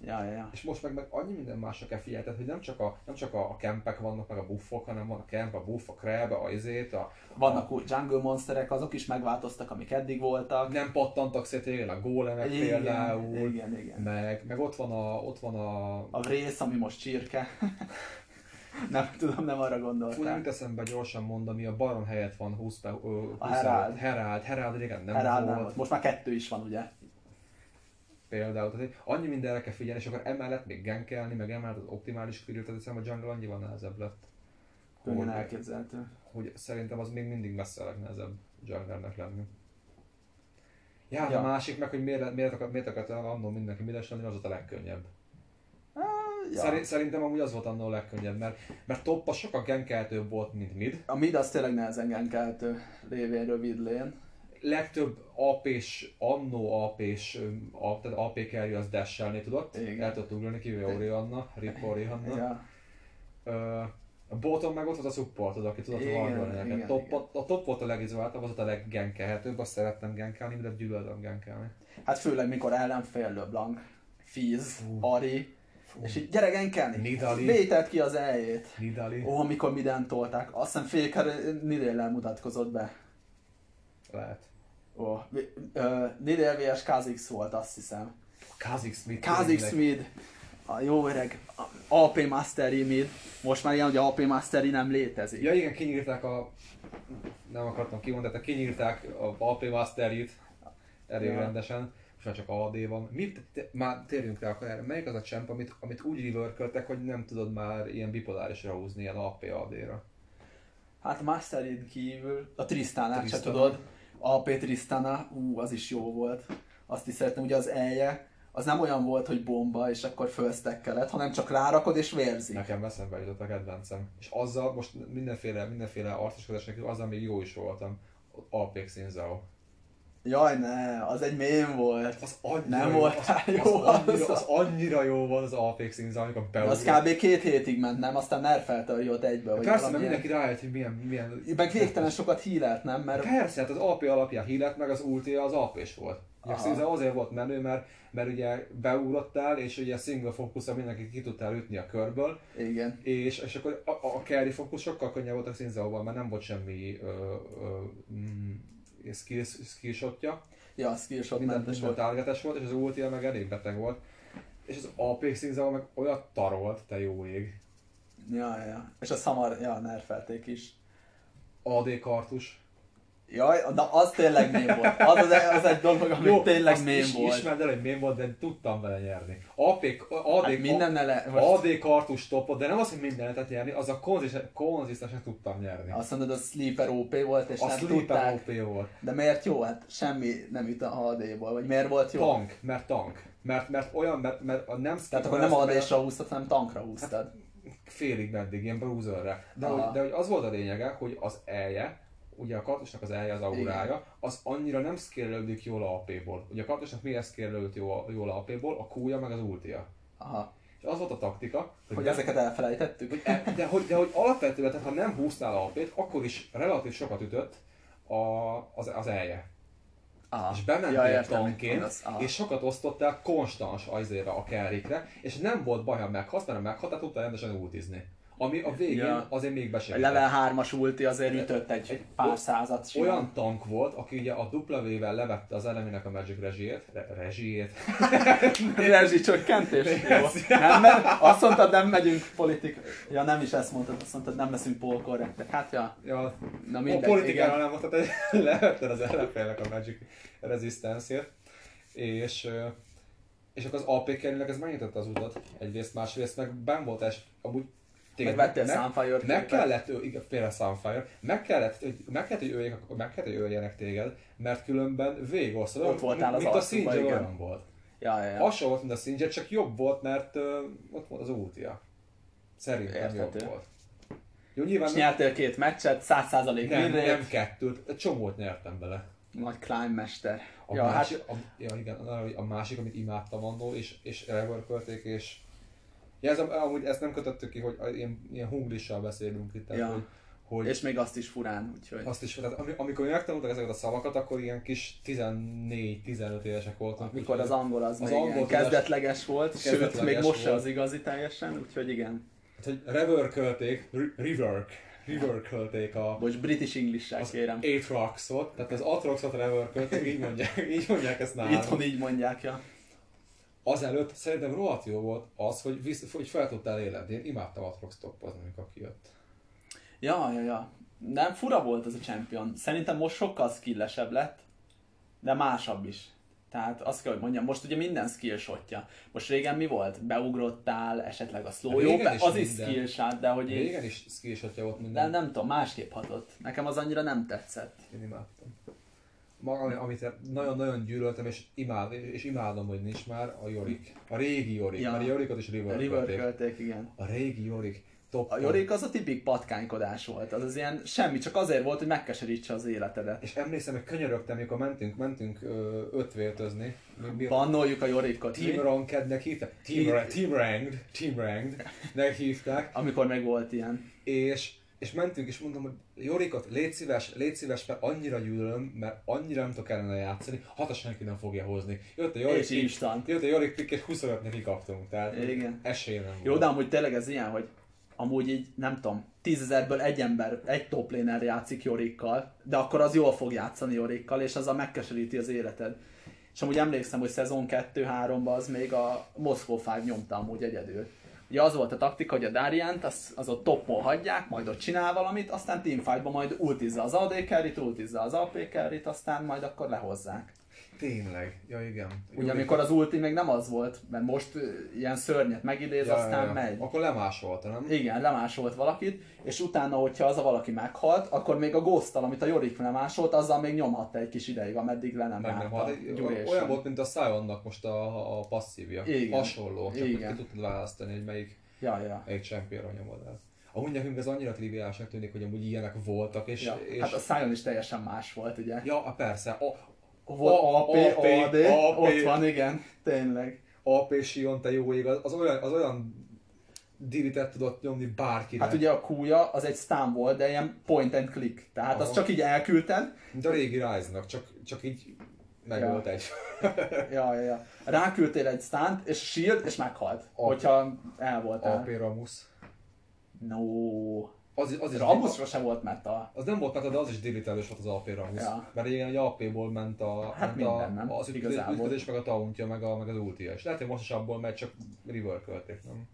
Ja, ja, ja. És most meg, meg annyi minden másra kell figyelni, tehát, hogy nem csak a, nem csak a, a kempek vannak, meg a buffok, hanem van a kemp, a buff, a crab, a izét, a... Vannak a... jungle monsterek, azok is megváltoztak, amik eddig voltak. Nem pattantak szét, a gólemek igen, például. Igen, igen. Meg, meg ott van a... Ott van a... a rész, ami most csirke. nem tudom, nem arra gondoltam. Fú, nem eszembe gyorsan mondani, a baron helyett van 20 20 a Herald. Herald, Herald régen nem Herald volt. Nem volt. Most már kettő is van, ugye? Például. Tehát annyi mindenre kell figyelni, és akkor emellett még genkelni, meg emellett az optimális clear, tehát hiszem a jungle annyival nehezebb lett. Könnyen elképzelhető. Hogy szerintem az még mindig messze a legnehezebb junglernek lenni. Ja, ja. a másik meg, hogy miért, miért, akar, miért akart annól mindenki mides lenni, az volt a legkönnyebb. Ja. Szerint, szerintem amúgy az volt annól a legkönnyebb, mert, mert top sokkal genkeltőbb volt, mint mid. A mid az tényleg nehezen genkeltő, lévén rövid lén legtöbb AP-s, annó AP-s, tehát AP carry az dashelni tudott, Igen. el tudott ugrani, kivéve Orianna, Rip Orianna. Ja. a bottom meg ott volt a supportod, aki tudott hardolni neked. Top, a, a top volt a legizoláltabb, az volt a leggenkelhetőbb, azt szerettem genkelni, de gyűlölöm genkelni. Hát főleg mikor ellenfél LeBlanc, Fizz, Ari, Fú. És így gyere genkelni. Nidali. Vételt ki az eljét. Nidali. Ó, amikor minden tolták. Azt hiszem Féker Nidéllel mutatkozott be. Lehet. Ó, oh, uh, Nidel vs Kazix volt, azt hiszem. Kazix Smith. Kazix Smith. A jó öreg AP Master Mid. Most már ilyen, hogy AP Master nem létezik. Ja igen, kinyírták a... Nem akartam kimondani, de kinyírták a AP Master-it elég ja. rendesen és már csak AD van. Mi, te, már térjünk rá akkor erre. Melyik az a champ, amit, amit úgy reworköltek, hogy nem tudod már ilyen bipolárisra húzni, ilyen AP AD-ra? Hát a Masterin kívül, a Tristana, se tudod. AP Tristana, ú, az is jó volt. Azt is szeretem, ugye az elje, az nem olyan volt, hogy bomba, és akkor fölsztekkeled, hanem csak rárakod és vérzik. Nekem eszembe jutott a kedvencem. És azzal most mindenféle, mindenféle arcoskodás nélkül azzal még jó is voltam. Apex Inzao. Jaj, ne, az egy mém volt. Az annyira nem jó, volt az, jó. Az, az, annyira, az annyira jó volt az Apex Inza, amikor beugrott. Az kb. két hétig ment, nem? Aztán nerfelte a jót egybe. Persze, mert mindenki rájött, hogy milyen... milyen... Meg végtelen sokat hílelt, nem? Mert... Persze, hát az AP alapján hílelt, meg az ulti az ap volt. Aha. azért volt menő, mert, mert ugye beugrottál, és ugye single fókuszra mindenki ki tudtál ütni a körből. Igen. És, és akkor a, a carry fókusz sokkal könnyebb volt a Sinzao-val, mert nem volt semmi ö, ö, mm, skill, skillshotja. Ja, skillshot minden, mentes volt. targetes volt, és az ulti meg elég beteg volt. És az Apex Inzao meg olyan tarolt, te jó ég. Ja, ja. És a Samar, ja, nerfelték is. AD kartus. Jaj, de az tényleg mém volt. Az, az, az egy dolog, ami Jó, tényleg mém is, volt. Ismerd el, hogy mém volt, de tudtam vele nyerni. AP, AD, hát minden le, most... AD kartus topot, de nem az, hogy minden lehetett nyerni, az a konzisztensen tudtam nyerni. Azt mondod, a Sleeper OP volt, és a nem tudták. OP volt. De miért jó? Hát semmi nem jut a AD-ból, vagy miért volt jó? Tank, mert tank. Mert, mert olyan, mert, mert a nem Tehát akkor nem AD-sra húztad, hanem tankra húztad. Hát, félig meddig, ilyen bruiserre. De, hogy, de hogy az volt a lényege, hogy az elje, ugye a kartosnak az elje, az aurája, az annyira nem szkérlődik jól a AP-ból. Ugye a kartosnak miért szkérlődik jól a AP-ból? A kúja meg az ultia. Aha. És az volt a taktika, hogy, hogy ezeket elfelejtettük. Hogy e, de, hogy, de hogy alapvetően, tehát ha nem húztál a AP-t, akkor is relatív sokat ütött a, az, az elje. Aha. És bementél ja, tanként, és sokat osztottál konstans ajzére a kerrikre, és nem volt baj, ha meghalsz, mert ha meghaltál, tudtál rendesen ultizni. Ami a végén ja. azért még besegített. A level 3-as ulti azért ütött egy, egy pár százat simán. Olyan tank volt, aki ugye a W-vel levette az eleminek a Magic rezsijét. Re- rezsijét? Rezsi csökkentés? nem, mert azt mondtad, nem megyünk politik... Ja, nem is ezt mondtad, azt mondtad, nem leszünk polkorrektek. Hát ja. ja. Na mindegy, a politikára nem mondtad, hogy levetted az ellenfélnek a Magic Resistance-ért. És és akkor az AP ez megnyitotta az utat egyrészt, másrészt meg ben volt es, amúgy téged Megvettél meg, Sunfire-t. Meg kellett, igen, például Sunfire, meg kellett, hogy, meg kellett, hogy öljenek, meg kellett, hogy öljenek téged, mert különben végosztod. Ott voltál az Mint a Singer olyan volt. Ja, ja, ja. Hasonló volt, mint a Singer, csak jobb volt, mert uh, ott volt az útia. Szerintem jobb volt. Jó, nyilván... És nyertél két meccset, 100% Nem, nem kettőt, egy csomót nyertem bele. Nagy climb mester. A ja, másik, hát... a, ja, igen, a másik, amit imádtam annó, és, és reworkölték, és Ja, ez, amúgy ezt nem kötöttük ki, hogy ilyen, ilyen hunglissal beszélünk itt. Tehát, ja. hogy, hogy és még azt is furán, úgyhogy... Azt is, tehát amikor mi megtanultak ezeket a szavakat, akkor ilyen kis 14-15 évesek voltunk. Mikor az angol az, az angol kezdetleges volt, kezdetleges sőt, még most se az igazi teljesen, úgyhogy igen. Hát, hogy reworkölték, rework, reworkölték a... Bocs, British english kérem. Atroxot, tehát az Atroxot reworkölték, így mondják, így mondják ezt nálunk. Itthon így mondják, ja azelőtt szerintem rohadt jó volt az, hogy, visz, hogy fel tudtál éledni. Én imádtam Atrox toppozni, amikor kijött. Ja, ja, ja. Nem fura volt az a champion. Szerintem most sokkal skillesebb lett, de másabb is. Tehát azt kell, hogy mondjam, most ugye minden skillshotja. Most régen mi volt? Beugrottál, esetleg a slow, jó, be, az is skillshot, de hogy... Régen is skillshotja volt minden. De nem tudom, másképp hatott. Nekem az annyira nem tetszett. Én imádtam amit nagyon-nagyon gyűlöltem, és, imád, és imádom, hogy nincs már, a Jorik. A régi Jorik. Ja. Mert a Jorikot is river igen. A régi Jorik. Top a Jorik az a tipik patkánykodás volt, az az ilyen semmi, csak azért volt, hogy megkeserítse az életedet. És emlékszem, hogy könyörögtem, amikor mentünk, mentünk ö, ötvéltözni. Bannoljuk a Jorikot. Team Ranked-nek hívták. Team, team Ranked, Team Ranked-nek hívták. Amikor meg volt ilyen. És és mentünk, és mondom, hogy Jorikot, légy szíves, légy szíves, mert annyira gyűlölöm, mert annyira nem tudok ellene játszani, hatas senki nem fogja hozni. Jött a Jorik, és instant. Jött a Jorik pick, és 25 neki kaptunk, tehát Igen. esély nem Jó, volt. de amúgy tényleg ez ilyen, hogy amúgy így, nem tudom, tízezerből egy ember, egy top laner játszik Jorikkal, de akkor az jól fog játszani Jorikkal, és azzal megkeseríti az életed. és amúgy emlékszem, hogy szezon 2-3-ban az még a Moscow 5 nyomta amúgy egyedül. Ugye az volt a taktika, hogy a Darient az, az ott toppon hagyják, majd ott csinál valamit, aztán teamfightban majd ultizza az AD carry ultizza az AP carry aztán majd akkor lehozzák. Tényleg, ja igen. Ugye amikor az ulti még nem az volt, mert most ilyen szörnyet megidéz, ja, aztán ja. megy. Akkor lemásolta, nem? Igen, lemásolt valakit, és utána, hogyha az a valaki meghalt, akkor még a ghost amit a Jorik lemásolt, azzal még nyomhatta egy kis ideig, ameddig le nem, nem halt. Olyan volt, mint a Sionnak most a, a passzívja. Igen. Hasonló, csak igen. ki tudtad választani, hogy melyik, ja, ja. melyik championra nyomod el. Amúgy nekünk ez annyira triviálisnak tűnik, hogy amúgy ilyenek voltak. És, ja, és... Hát a Sion is teljesen más volt, ugye? Ja, persze. A, volt AP, AP, AD, AP, ott van, igen, tényleg. AP Sion, te jó ég, az olyan, az olyan diritet tudott nyomni bárkinek. Hát ugye a kúja az egy stun volt, de ilyen point and click. Tehát Aha. azt csak így elküldted. Mint a régi Rise-nak, csak, csak így meg ja. volt egy. ja, ja, ja. Ráküldtél egy stunt, és shield, és meghalt. A... Hogyha el voltál. AP Ramus. No. Az, az is Ramusra sem volt meta. Az nem volt meta, de az is délitelős volt az AP Ramus. Ja. Mert igen, egy AP-ból ment a, hát ment minden, nem? az ütközés, meg a tauntja, meg, a, meg az ultia. És lehet, hogy most is abból megy, csak river költék, nem?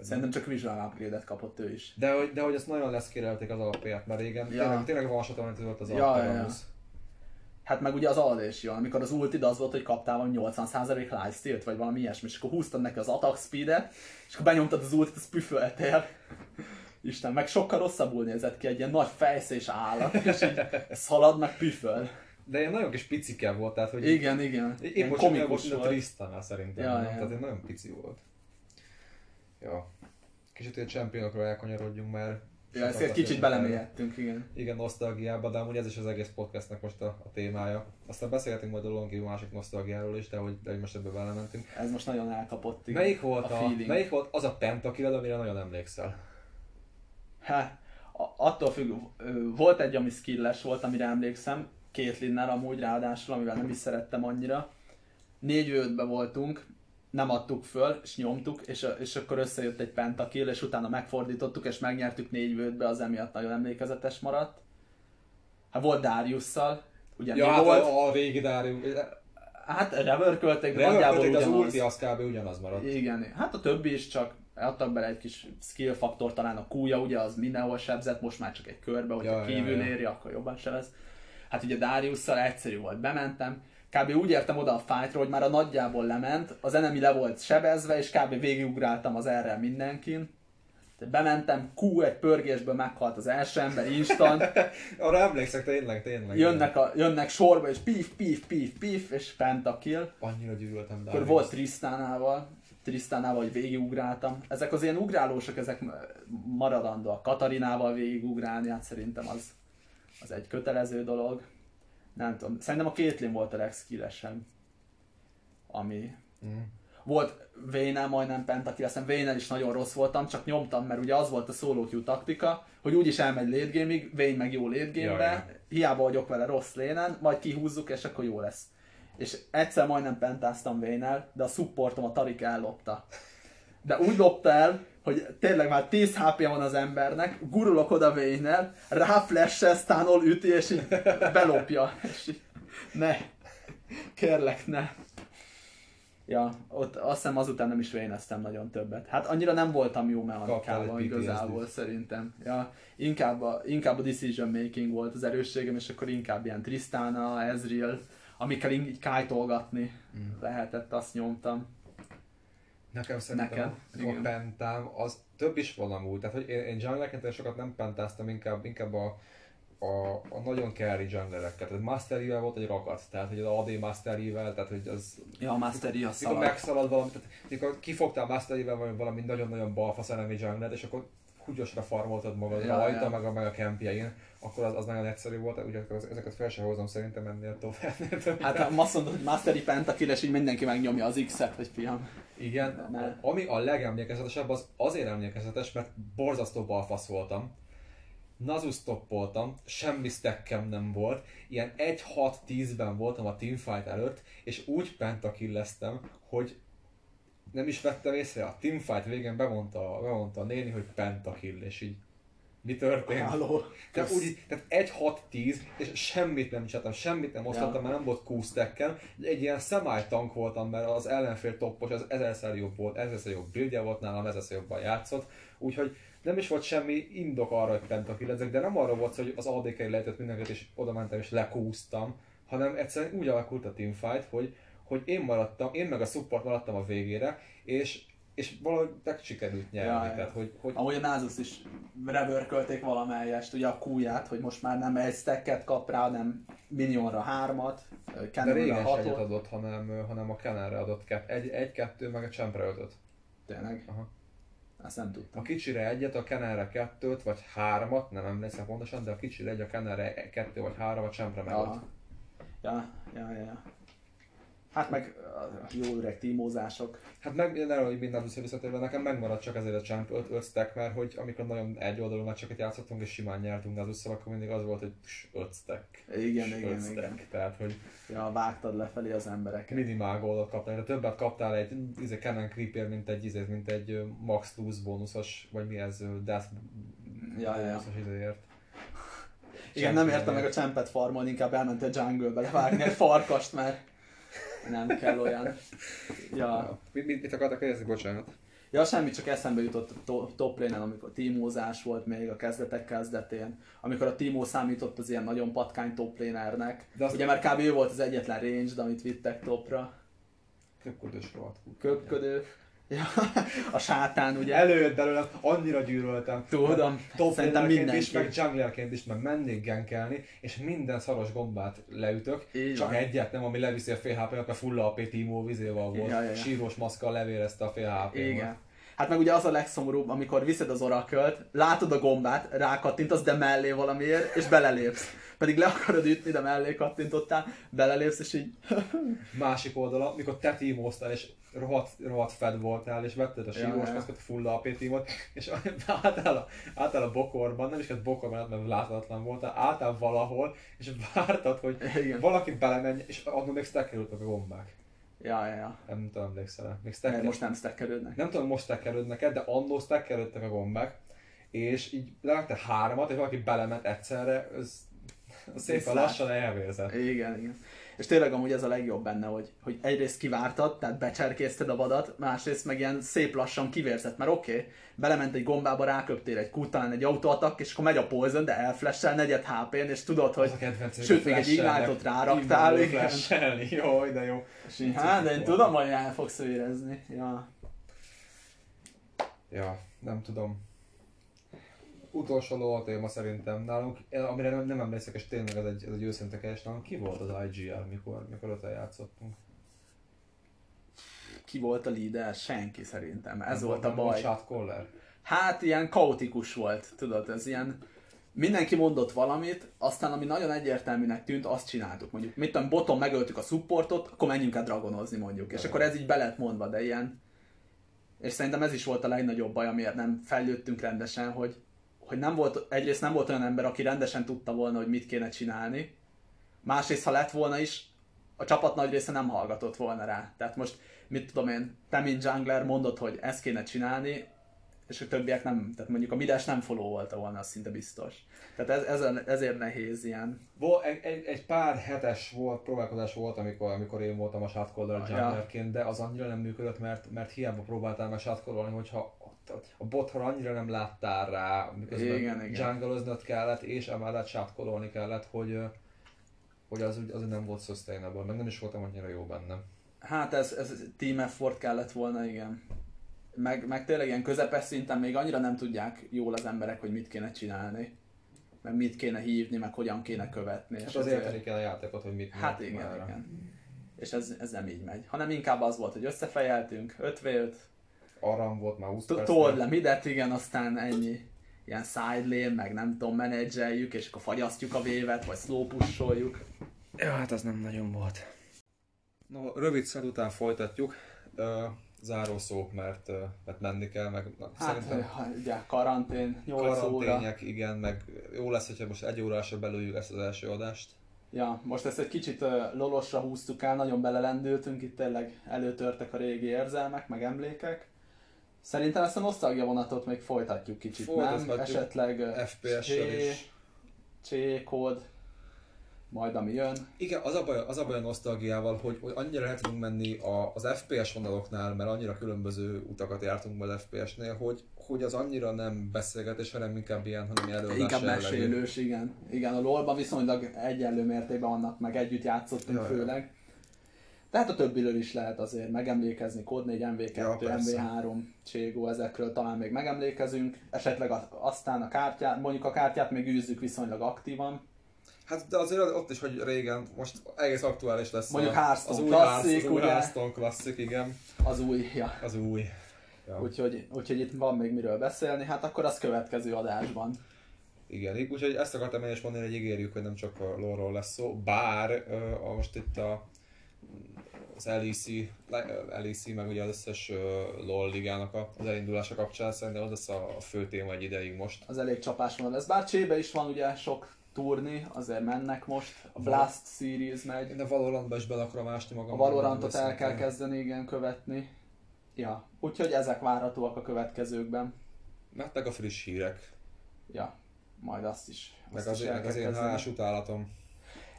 Szerintem csak visual upgrade kapott ő is. De, hogy, de hogy ezt nagyon leszkérelték az AP-t, mert régen ja. tényleg, tényleg van volt az ja, AP ja. Hát meg ugye az AD is jön, amikor az ultid az volt, hogy kaptál valami 80% lifesteal vagy valami ilyesmi, és akkor húztad neki az attack speedet, és akkor benyomtad az ultit, az püföltél. Isten, meg sokkal rosszabbul nézett ki egy ilyen nagy fejszés állat, és így szalad, meg püföl. De ilyen nagyon kis picike volt, tehát hogy... Igen, igen. Én most komikus volt. Tristana szerintem, ja, nem? Ja. tehát nagyon pici volt. Ja. Kicsit egy championokról elkanyarodjunk, mert Ja, ezt kicsit belemélyedtünk, igen. Igen, nosztalgiába, de amúgy ez is az egész podcastnek most a, a témája. Aztán beszélhetünk majd a Longi másik nosztalgiáról is, de hogy, de hogy most ebbe belementünk. Ez most nagyon elkapott, igen. Melyik volt, a, a melyik volt az a pentakiled, amire nagyon emlékszel? Hát, attól függ, volt egy, ami skilles volt, amire emlékszem, Kétlinnel amúgy ráadásul, amivel nem is szerettem annyira. Négy ötbe voltunk, nem adtuk föl, és nyomtuk, és, és akkor összejött egy pentakill, és utána megfordítottuk, és megnyertük négy vődbe, az emiatt nagyon emlékezetes maradt. Hát volt Dariusszal, ugye ja, hát volt... a, a régi Darius. Hát reverkölték, de nagyjából ugyanaz. az ulti az kb. ugyanaz maradt. Igen, hát a többi is csak adtak bele egy kis skill faktor, talán a kúja, ugye az mindenhol sebzett, most már csak egy körbe, hogyha ja, kívül ja, ja. éri, akkor jobban se lesz. Hát ugye Dariusszal egyszerű volt, bementem, kb. úgy értem oda a fájtra, hogy már a nagyjából lement, az enemi le volt sebezve, és kb. végigugráltam az erre mindenkin. De bementem, Q egy pörgésből meghalt az első ember, instant. Arra emlékszek, tényleg, tényleg. Jönnek, a, jönnek sorba, és pif, pif, pif, pif, és pentakill. Annyira gyűlöltem Akkor volt Tristánával, Trisztánával, hogy végigugráltam. Ezek az ilyen ugrálósok, ezek maradandóak. Katarinával végigugrálni, hát szerintem az, az egy kötelező dolog. Nem tudom, szerintem a Caitlyn volt a legskillesebb. Ami... Mm. Volt Vénel majdnem pentakill, aztán Vénel is nagyon rossz voltam, csak nyomtam, mert ugye az volt a solo queue taktika, hogy úgyis elmegy late game-ig, Vayne meg jó late game-be, hiába vagyok vele rossz lénen, majd kihúzzuk, és akkor jó lesz és egyszer majdnem pentáztam Vénel, de a supportom a Tarik ellopta. De úgy lopta el, hogy tényleg már 10 hp van az embernek, gurulok oda Vénel, rá flash stánol üti, és így belopja. És így, ne, kérlek, ne. Ja, ott azt hiszem azután nem is véneztem nagyon többet. Hát annyira nem voltam jó mechanikával igazából szerintem. Ja, inkább a, inkább a decision making volt az erősségem, és akkor inkább ilyen Tristana, Ezreal, amikkel így kájtolgatni mm. lehetett, azt nyomtam. Nekem szerintem Neked? a pentám, az több is van amúgy. Tehát, hogy én, én junglerként sokat nem pentáztam, inkább, inkább a, a, a nagyon carry junglereket. Tehát mastery volt egy rakat, tehát hogy az AD mastery tehát hogy az... Ja, a mastery az Mikor megszalad valami, tehát mikor kifogtál mastery valami, valami nagyon-nagyon balfasz enemy jungler, és akkor húgyosra farmoltad magad ja, rajta, ja. meg a, meg a kempjein, akkor az, az nagyon egyszerű volt, ugye ezeket fel sem hozom szerintem ennél tovább. hát ha azt mondod, hogy Mastery Pentakill, így mindenki megnyomja az X-et, hogy fiam. Igen, ne. ami a legemlékezetesebb, az azért emlékezetes, mert borzasztó balfasz voltam. Nazus stoppoltam, semmi stackem nem volt, ilyen 1-6-10-ben voltam a teamfight előtt, és úgy pentakilleztem, hogy nem is vettem észre, a teamfight végén bemondta, bemondta a néni, hogy pentakill, és így mi történt? Halló. Tehát, úgy, tehát 1-6-10, és semmit nem csináltam, semmit nem osztottam, ja. mert nem volt kúsztekkem. Egy ilyen tank voltam, mert az ellenfél toppos, az ezerszer jobb volt, ezerszer jobb bildje volt nálam, ezerszer jobban játszott. Úgyhogy nem is volt semmi indok arra, hogy pentakillezek, de nem arra volt, hogy az adk lehetett mindenkit, és oda mentem és lekúztam, hanem egyszerűen úgy alakult a teamfight, hogy, hogy én maradtam, én meg a support maradtam a végére, és és valahogy meg sikerült nyerni. Ja, tehát, hogy, hogy... Amúgy a Názus is revörkölték valamelyest, ugye a kúját, hogy most már nem egy stacket kap rá, hanem minionra hármat, De régen hatot. egyet adott, hanem, hanem a Kennerre adott kett. Egy, egy, kettő, meg a Champre ötöt. Tényleg? Aha. Ezt nem tudtam. A kicsire egyet, a Kennerre kettőt, vagy hármat, nem emlékszem pontosan, de a kicsire egy, a Kennerre kettő vagy három, a Champre meg ja, ja, ja, ja. Hát meg jó öreg tímózások. Hát meg, ne hogy minden visszatérve, nekem megmaradt csak ezért a Champ 5, 5 stack, mert hogy amikor nagyon egy oldalú meccseket játszottunk és simán nyertünk az össze, akkor mindig az volt, hogy 5 stack. Igen, igen, igen, stack. igen. Tehát, hogy ja, vágtad lefelé az embereket. Minimál góldot kaptál, de többet kaptál egy izé, Canon Creeper, mint egy, izé, mint egy Max Luz bónuszos, vagy mi ez, Death ja, bónuszos ja. izéért. Igen, nem értem meg a csempet farmolni, inkább elment a jungle-be levágni egy farkast, mert nem kell olyan. Ja. Mit, mit, mit akartak kérdezni, bocsánat? Ja, semmi, csak eszembe jutott a top lane amikor tímózás volt még a kezdetek kezdetén, amikor a tímó számított az ilyen nagyon patkány top lanernek. De azt Ugye mert kb. ő volt az egyetlen range, amit vittek topra. Köpködős rohadt. Köpködő. Ja, a sátán, ugye? Előjött belőlem, annyira gyűröltem. Tudom, top szerintem mindenki. is, meg junglerként is, meg mennék genkelni, és minden szaros gombát leütök, Így csak van. egyet nem, ami leviszi a fél hp a full AP Timo vizéval volt. Ja, ja, ja. Sírós maszkkal levérezte a fél hp Igen. Hát meg ugye az a legszomorúbb, amikor viszed az orakölt, látod a gombát, rákattintasz, de mellé valamiért, és belelépsz. Pedig le akarod ütni, de mellé kattintottál, belelépsz, és így... Másik oldala, mikor te tímoztál, és rohadt, rohadt fed voltál, és vetted a sírós ja, maszkot, full AP tímot, és álltál a, álltál a bokorban, nem is kellett bokorban, mert láthatatlan voltál, álltál valahol, és vártad, hogy Igen. valaki belemenj, és annól még stackerültek a gombák. Ja, ja, ja. Nem tudom, emlékszel Még stacker... most nem stackerődnek. Nem tudom, most stackerődnek de annól stackerődtek a gombák, és így levágtál háromat, és valaki belement egyszerre, ez szépen lassan elvérzett. Igen, igen. És tényleg amúgy ez a legjobb benne, hogy, hogy egyrészt kivártad, tehát becserkézted a vadat, másrészt meg ilyen szép lassan kivérzett, mert oké, okay, belement egy gombába, ráköptél egy kút, talán egy autóatak, és akkor megy a poison, de elflessel negyed hp és tudod, hogy sőt, még egy ignite ráraktál. Igen. Jó, de jó. Hát, de én tudom, hogy el fogsz érezni. Ja. Ja, nem tudom utolsó ló téma szerintem nálunk, amire nem, nem emlékszek, és tényleg ez egy, ez egy őszinte keres, nálunk ki volt az IGR, mikor, mikor ott játszottunk? Ki volt a líder? Senki szerintem. Ez nem volt a baj. Caller? Hát ilyen kaotikus volt, tudod, ez ilyen mindenki mondott valamit, aztán ami nagyon egyértelműnek tűnt, azt csináltuk. Mondjuk, mit tudom, boton megöltük a supportot, akkor menjünk el dragonozni mondjuk. De és akkor ez így be lett mondva, de ilyen... És szerintem ez is volt a legnagyobb baj, amiért nem fejlődtünk rendesen, hogy hogy nem volt, egyrészt nem volt olyan ember, aki rendesen tudta volna, hogy mit kéne csinálni, másrészt, ha lett volna is, a csapat nagy része nem hallgatott volna rá. Tehát most, mit tudom én, te mint jungler mondod, hogy ezt kéne csinálni, és a többiek nem, tehát mondjuk a Midas nem follow volta volna, az szinte biztos. Tehát ez, ez, ezért nehéz ilyen. Volt, egy, egy, pár hetes volt, próbálkozás volt, amikor, amikor én voltam a shotcaller junglerként, de az annyira nem működött, mert, mert hiába próbáltál meg shotcallerni, hogyha a botra annyira nem láttál rá, miközben igen, igen. kellett, és emellett sátkololni kellett, hogy, hogy az, az nem volt sustainable, meg nem is voltam annyira jó benne. Hát ez, ez team effort kellett volna, igen. Meg, meg tényleg ilyen közepes szinten még annyira nem tudják jól az emberek, hogy mit kéne csinálni. Meg mit kéne hívni, meg hogyan kéne követni. Hát és azért azért kell a játékot, hogy mit Hát igen, már. igen. És ez, ez nem így megy. Hanem inkább az volt, hogy összefejeltünk, 5v5, Aram volt már 20 perc. Told le midet, igen, aztán ennyi. Ilyen side lane, meg nem tudom, menedzseljük, és akkor fagyasztjuk a vévet, vagy slow pusoljuk. Ja, hát az nem nagyon volt. No, rövid szed után folytatjuk. Uh, záró szó, mert, mert menni kell, meg na, hát, szerintem... ugye, karantén, 8 Karantények, óra. igen, meg jó lesz, hogyha most egy órásra belőjük ezt az első adást. Ja, most ezt egy kicsit lolosra húztuk el, nagyon belelendültünk, itt tényleg előtörtek a régi érzelmek, meg emlékek Szerintem ezt a nosztalgia vonatot még folytatjuk kicsit, nem? Esetleg FPS-sel is. C-kód, majd ami jön. Igen, az a baj, az a, baj a nosztalgiával, hogy, hogy annyira el tudunk menni a, az FPS vonaloknál, mert annyira különböző utakat jártunk majd FPS-nél, hogy, hogy az annyira nem beszélgetés, hanem inkább ilyen, hanem előadás Inkább mesélős, igen. Igen, a LoL-ban viszonylag egyenlő mértékben vannak, meg együtt játszottunk ja, főleg. Tehát a többiről is lehet azért megemlékezni, Code 4, MV2, ja, MV3, Cségó, ezekről talán még megemlékezünk. Esetleg aztán a kártyát, mondjuk a kártyát még űzzük viszonylag aktívan. Hát de azért ott is, hogy régen, most egész aktuális lesz Mondjuk a, az új klasszik, az új Hearthstone klasszik, igen. Az új, ja. Az új. Ja. Úgyhogy, úgyhogy itt van még miről beszélni, hát akkor az következő adásban. Igen, úgyhogy ezt akartam én is mondani, hogy ígérjük, hogy nem csak a lore lesz szó, bár uh, most itt a az LEC, LEC meg ugye az összes uh, LOL ligának az elindulása kapcsán szerintem az lesz a fő téma egy ideig most. Az elég csapás van lesz, bár csébe is van ugye sok turni, azért mennek most, a Blast Series megy. Én a Valorantba is bele akarom ásni magam. A Valorantot el kell kezdeni, igen, követni. Ja, úgyhogy ezek várhatóak a következőkben. Meg a friss hírek. Ja, majd azt is. Azt meg az, is meg az én HS utálatom.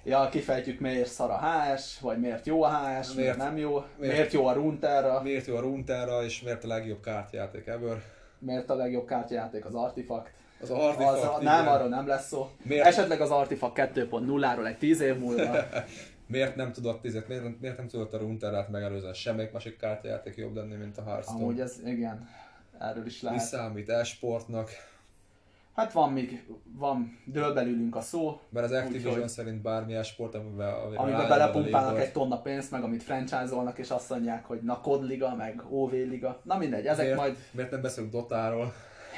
Ja, kifejtjük miért szar a HS, vagy miért jó a HS, miért, miért nem jó, miért, miért jó a Runeterra. Miért jó a Runeterra, és miért a legjobb kártyajáték ever. Miért a legjobb kártyajáték az Artifact. Az Artifact, az, Nem, arról nem lesz szó. Miért? Esetleg az Artifact 2.0-ról egy 10 év múlva. miért nem tudott tizet, miért, miért nem tudott a Runeterrát megelőzni? Semmelyik másik kártyajáték jobb lenni, mint a Hearthstone. Amúgy ez, igen, erről is lehet. Mi számít e-sportnak? Hát van még, van, dől belülünk a szó. Mert az Activision úgy, szerint bármilyen sport, amivel, amivel, amiben belepumpálnak egy tonna pénzt, meg amit franchise-olnak, és azt mondják, hogy na COD Liga, meg OV Liga. Na mindegy, ezek miért, majd... Miért nem beszélünk Dotáról?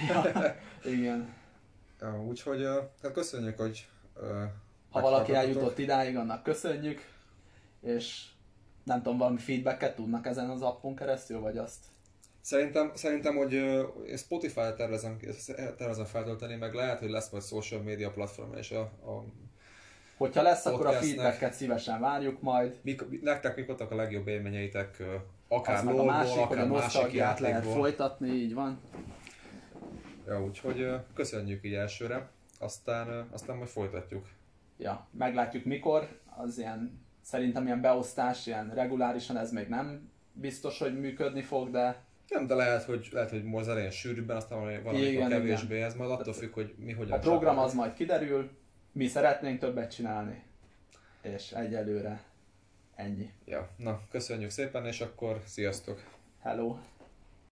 ja, igen. Ja, úgyhogy hát köszönjük, hogy Ha valaki eljutott idáig, annak köszönjük, és nem tudom, valami feedbacket tudnak ezen az appon keresztül, vagy azt Szerintem, szerintem hogy Spotify-t tervezem, tervezem feltölteni, meg lehet, hogy lesz majd social media platform és a, a Hogyha lesz, akkor a feedbacket szívesen várjuk majd. Mik, nektek mik voltak a legjobb élményeitek, akár LOL-ból, a másik, akár hogy a másik lehet folytatni, így van. Ja, úgyhogy köszönjük így elsőre, aztán, aztán majd folytatjuk. Ja, meglátjuk mikor, az ilyen, szerintem ilyen beosztás, ilyen regulárisan ez még nem biztos, hogy működni fog, de nem, de lehet, hogy, lehet, hogy most elején sűrűbben, aztán valami igen, kevésbé, igen. ez majd attól függ, hogy mi hogyan A program az majd kiderül, mi szeretnénk többet csinálni, és egyelőre ennyi. Ja, na, köszönjük szépen, és akkor sziasztok! Hello!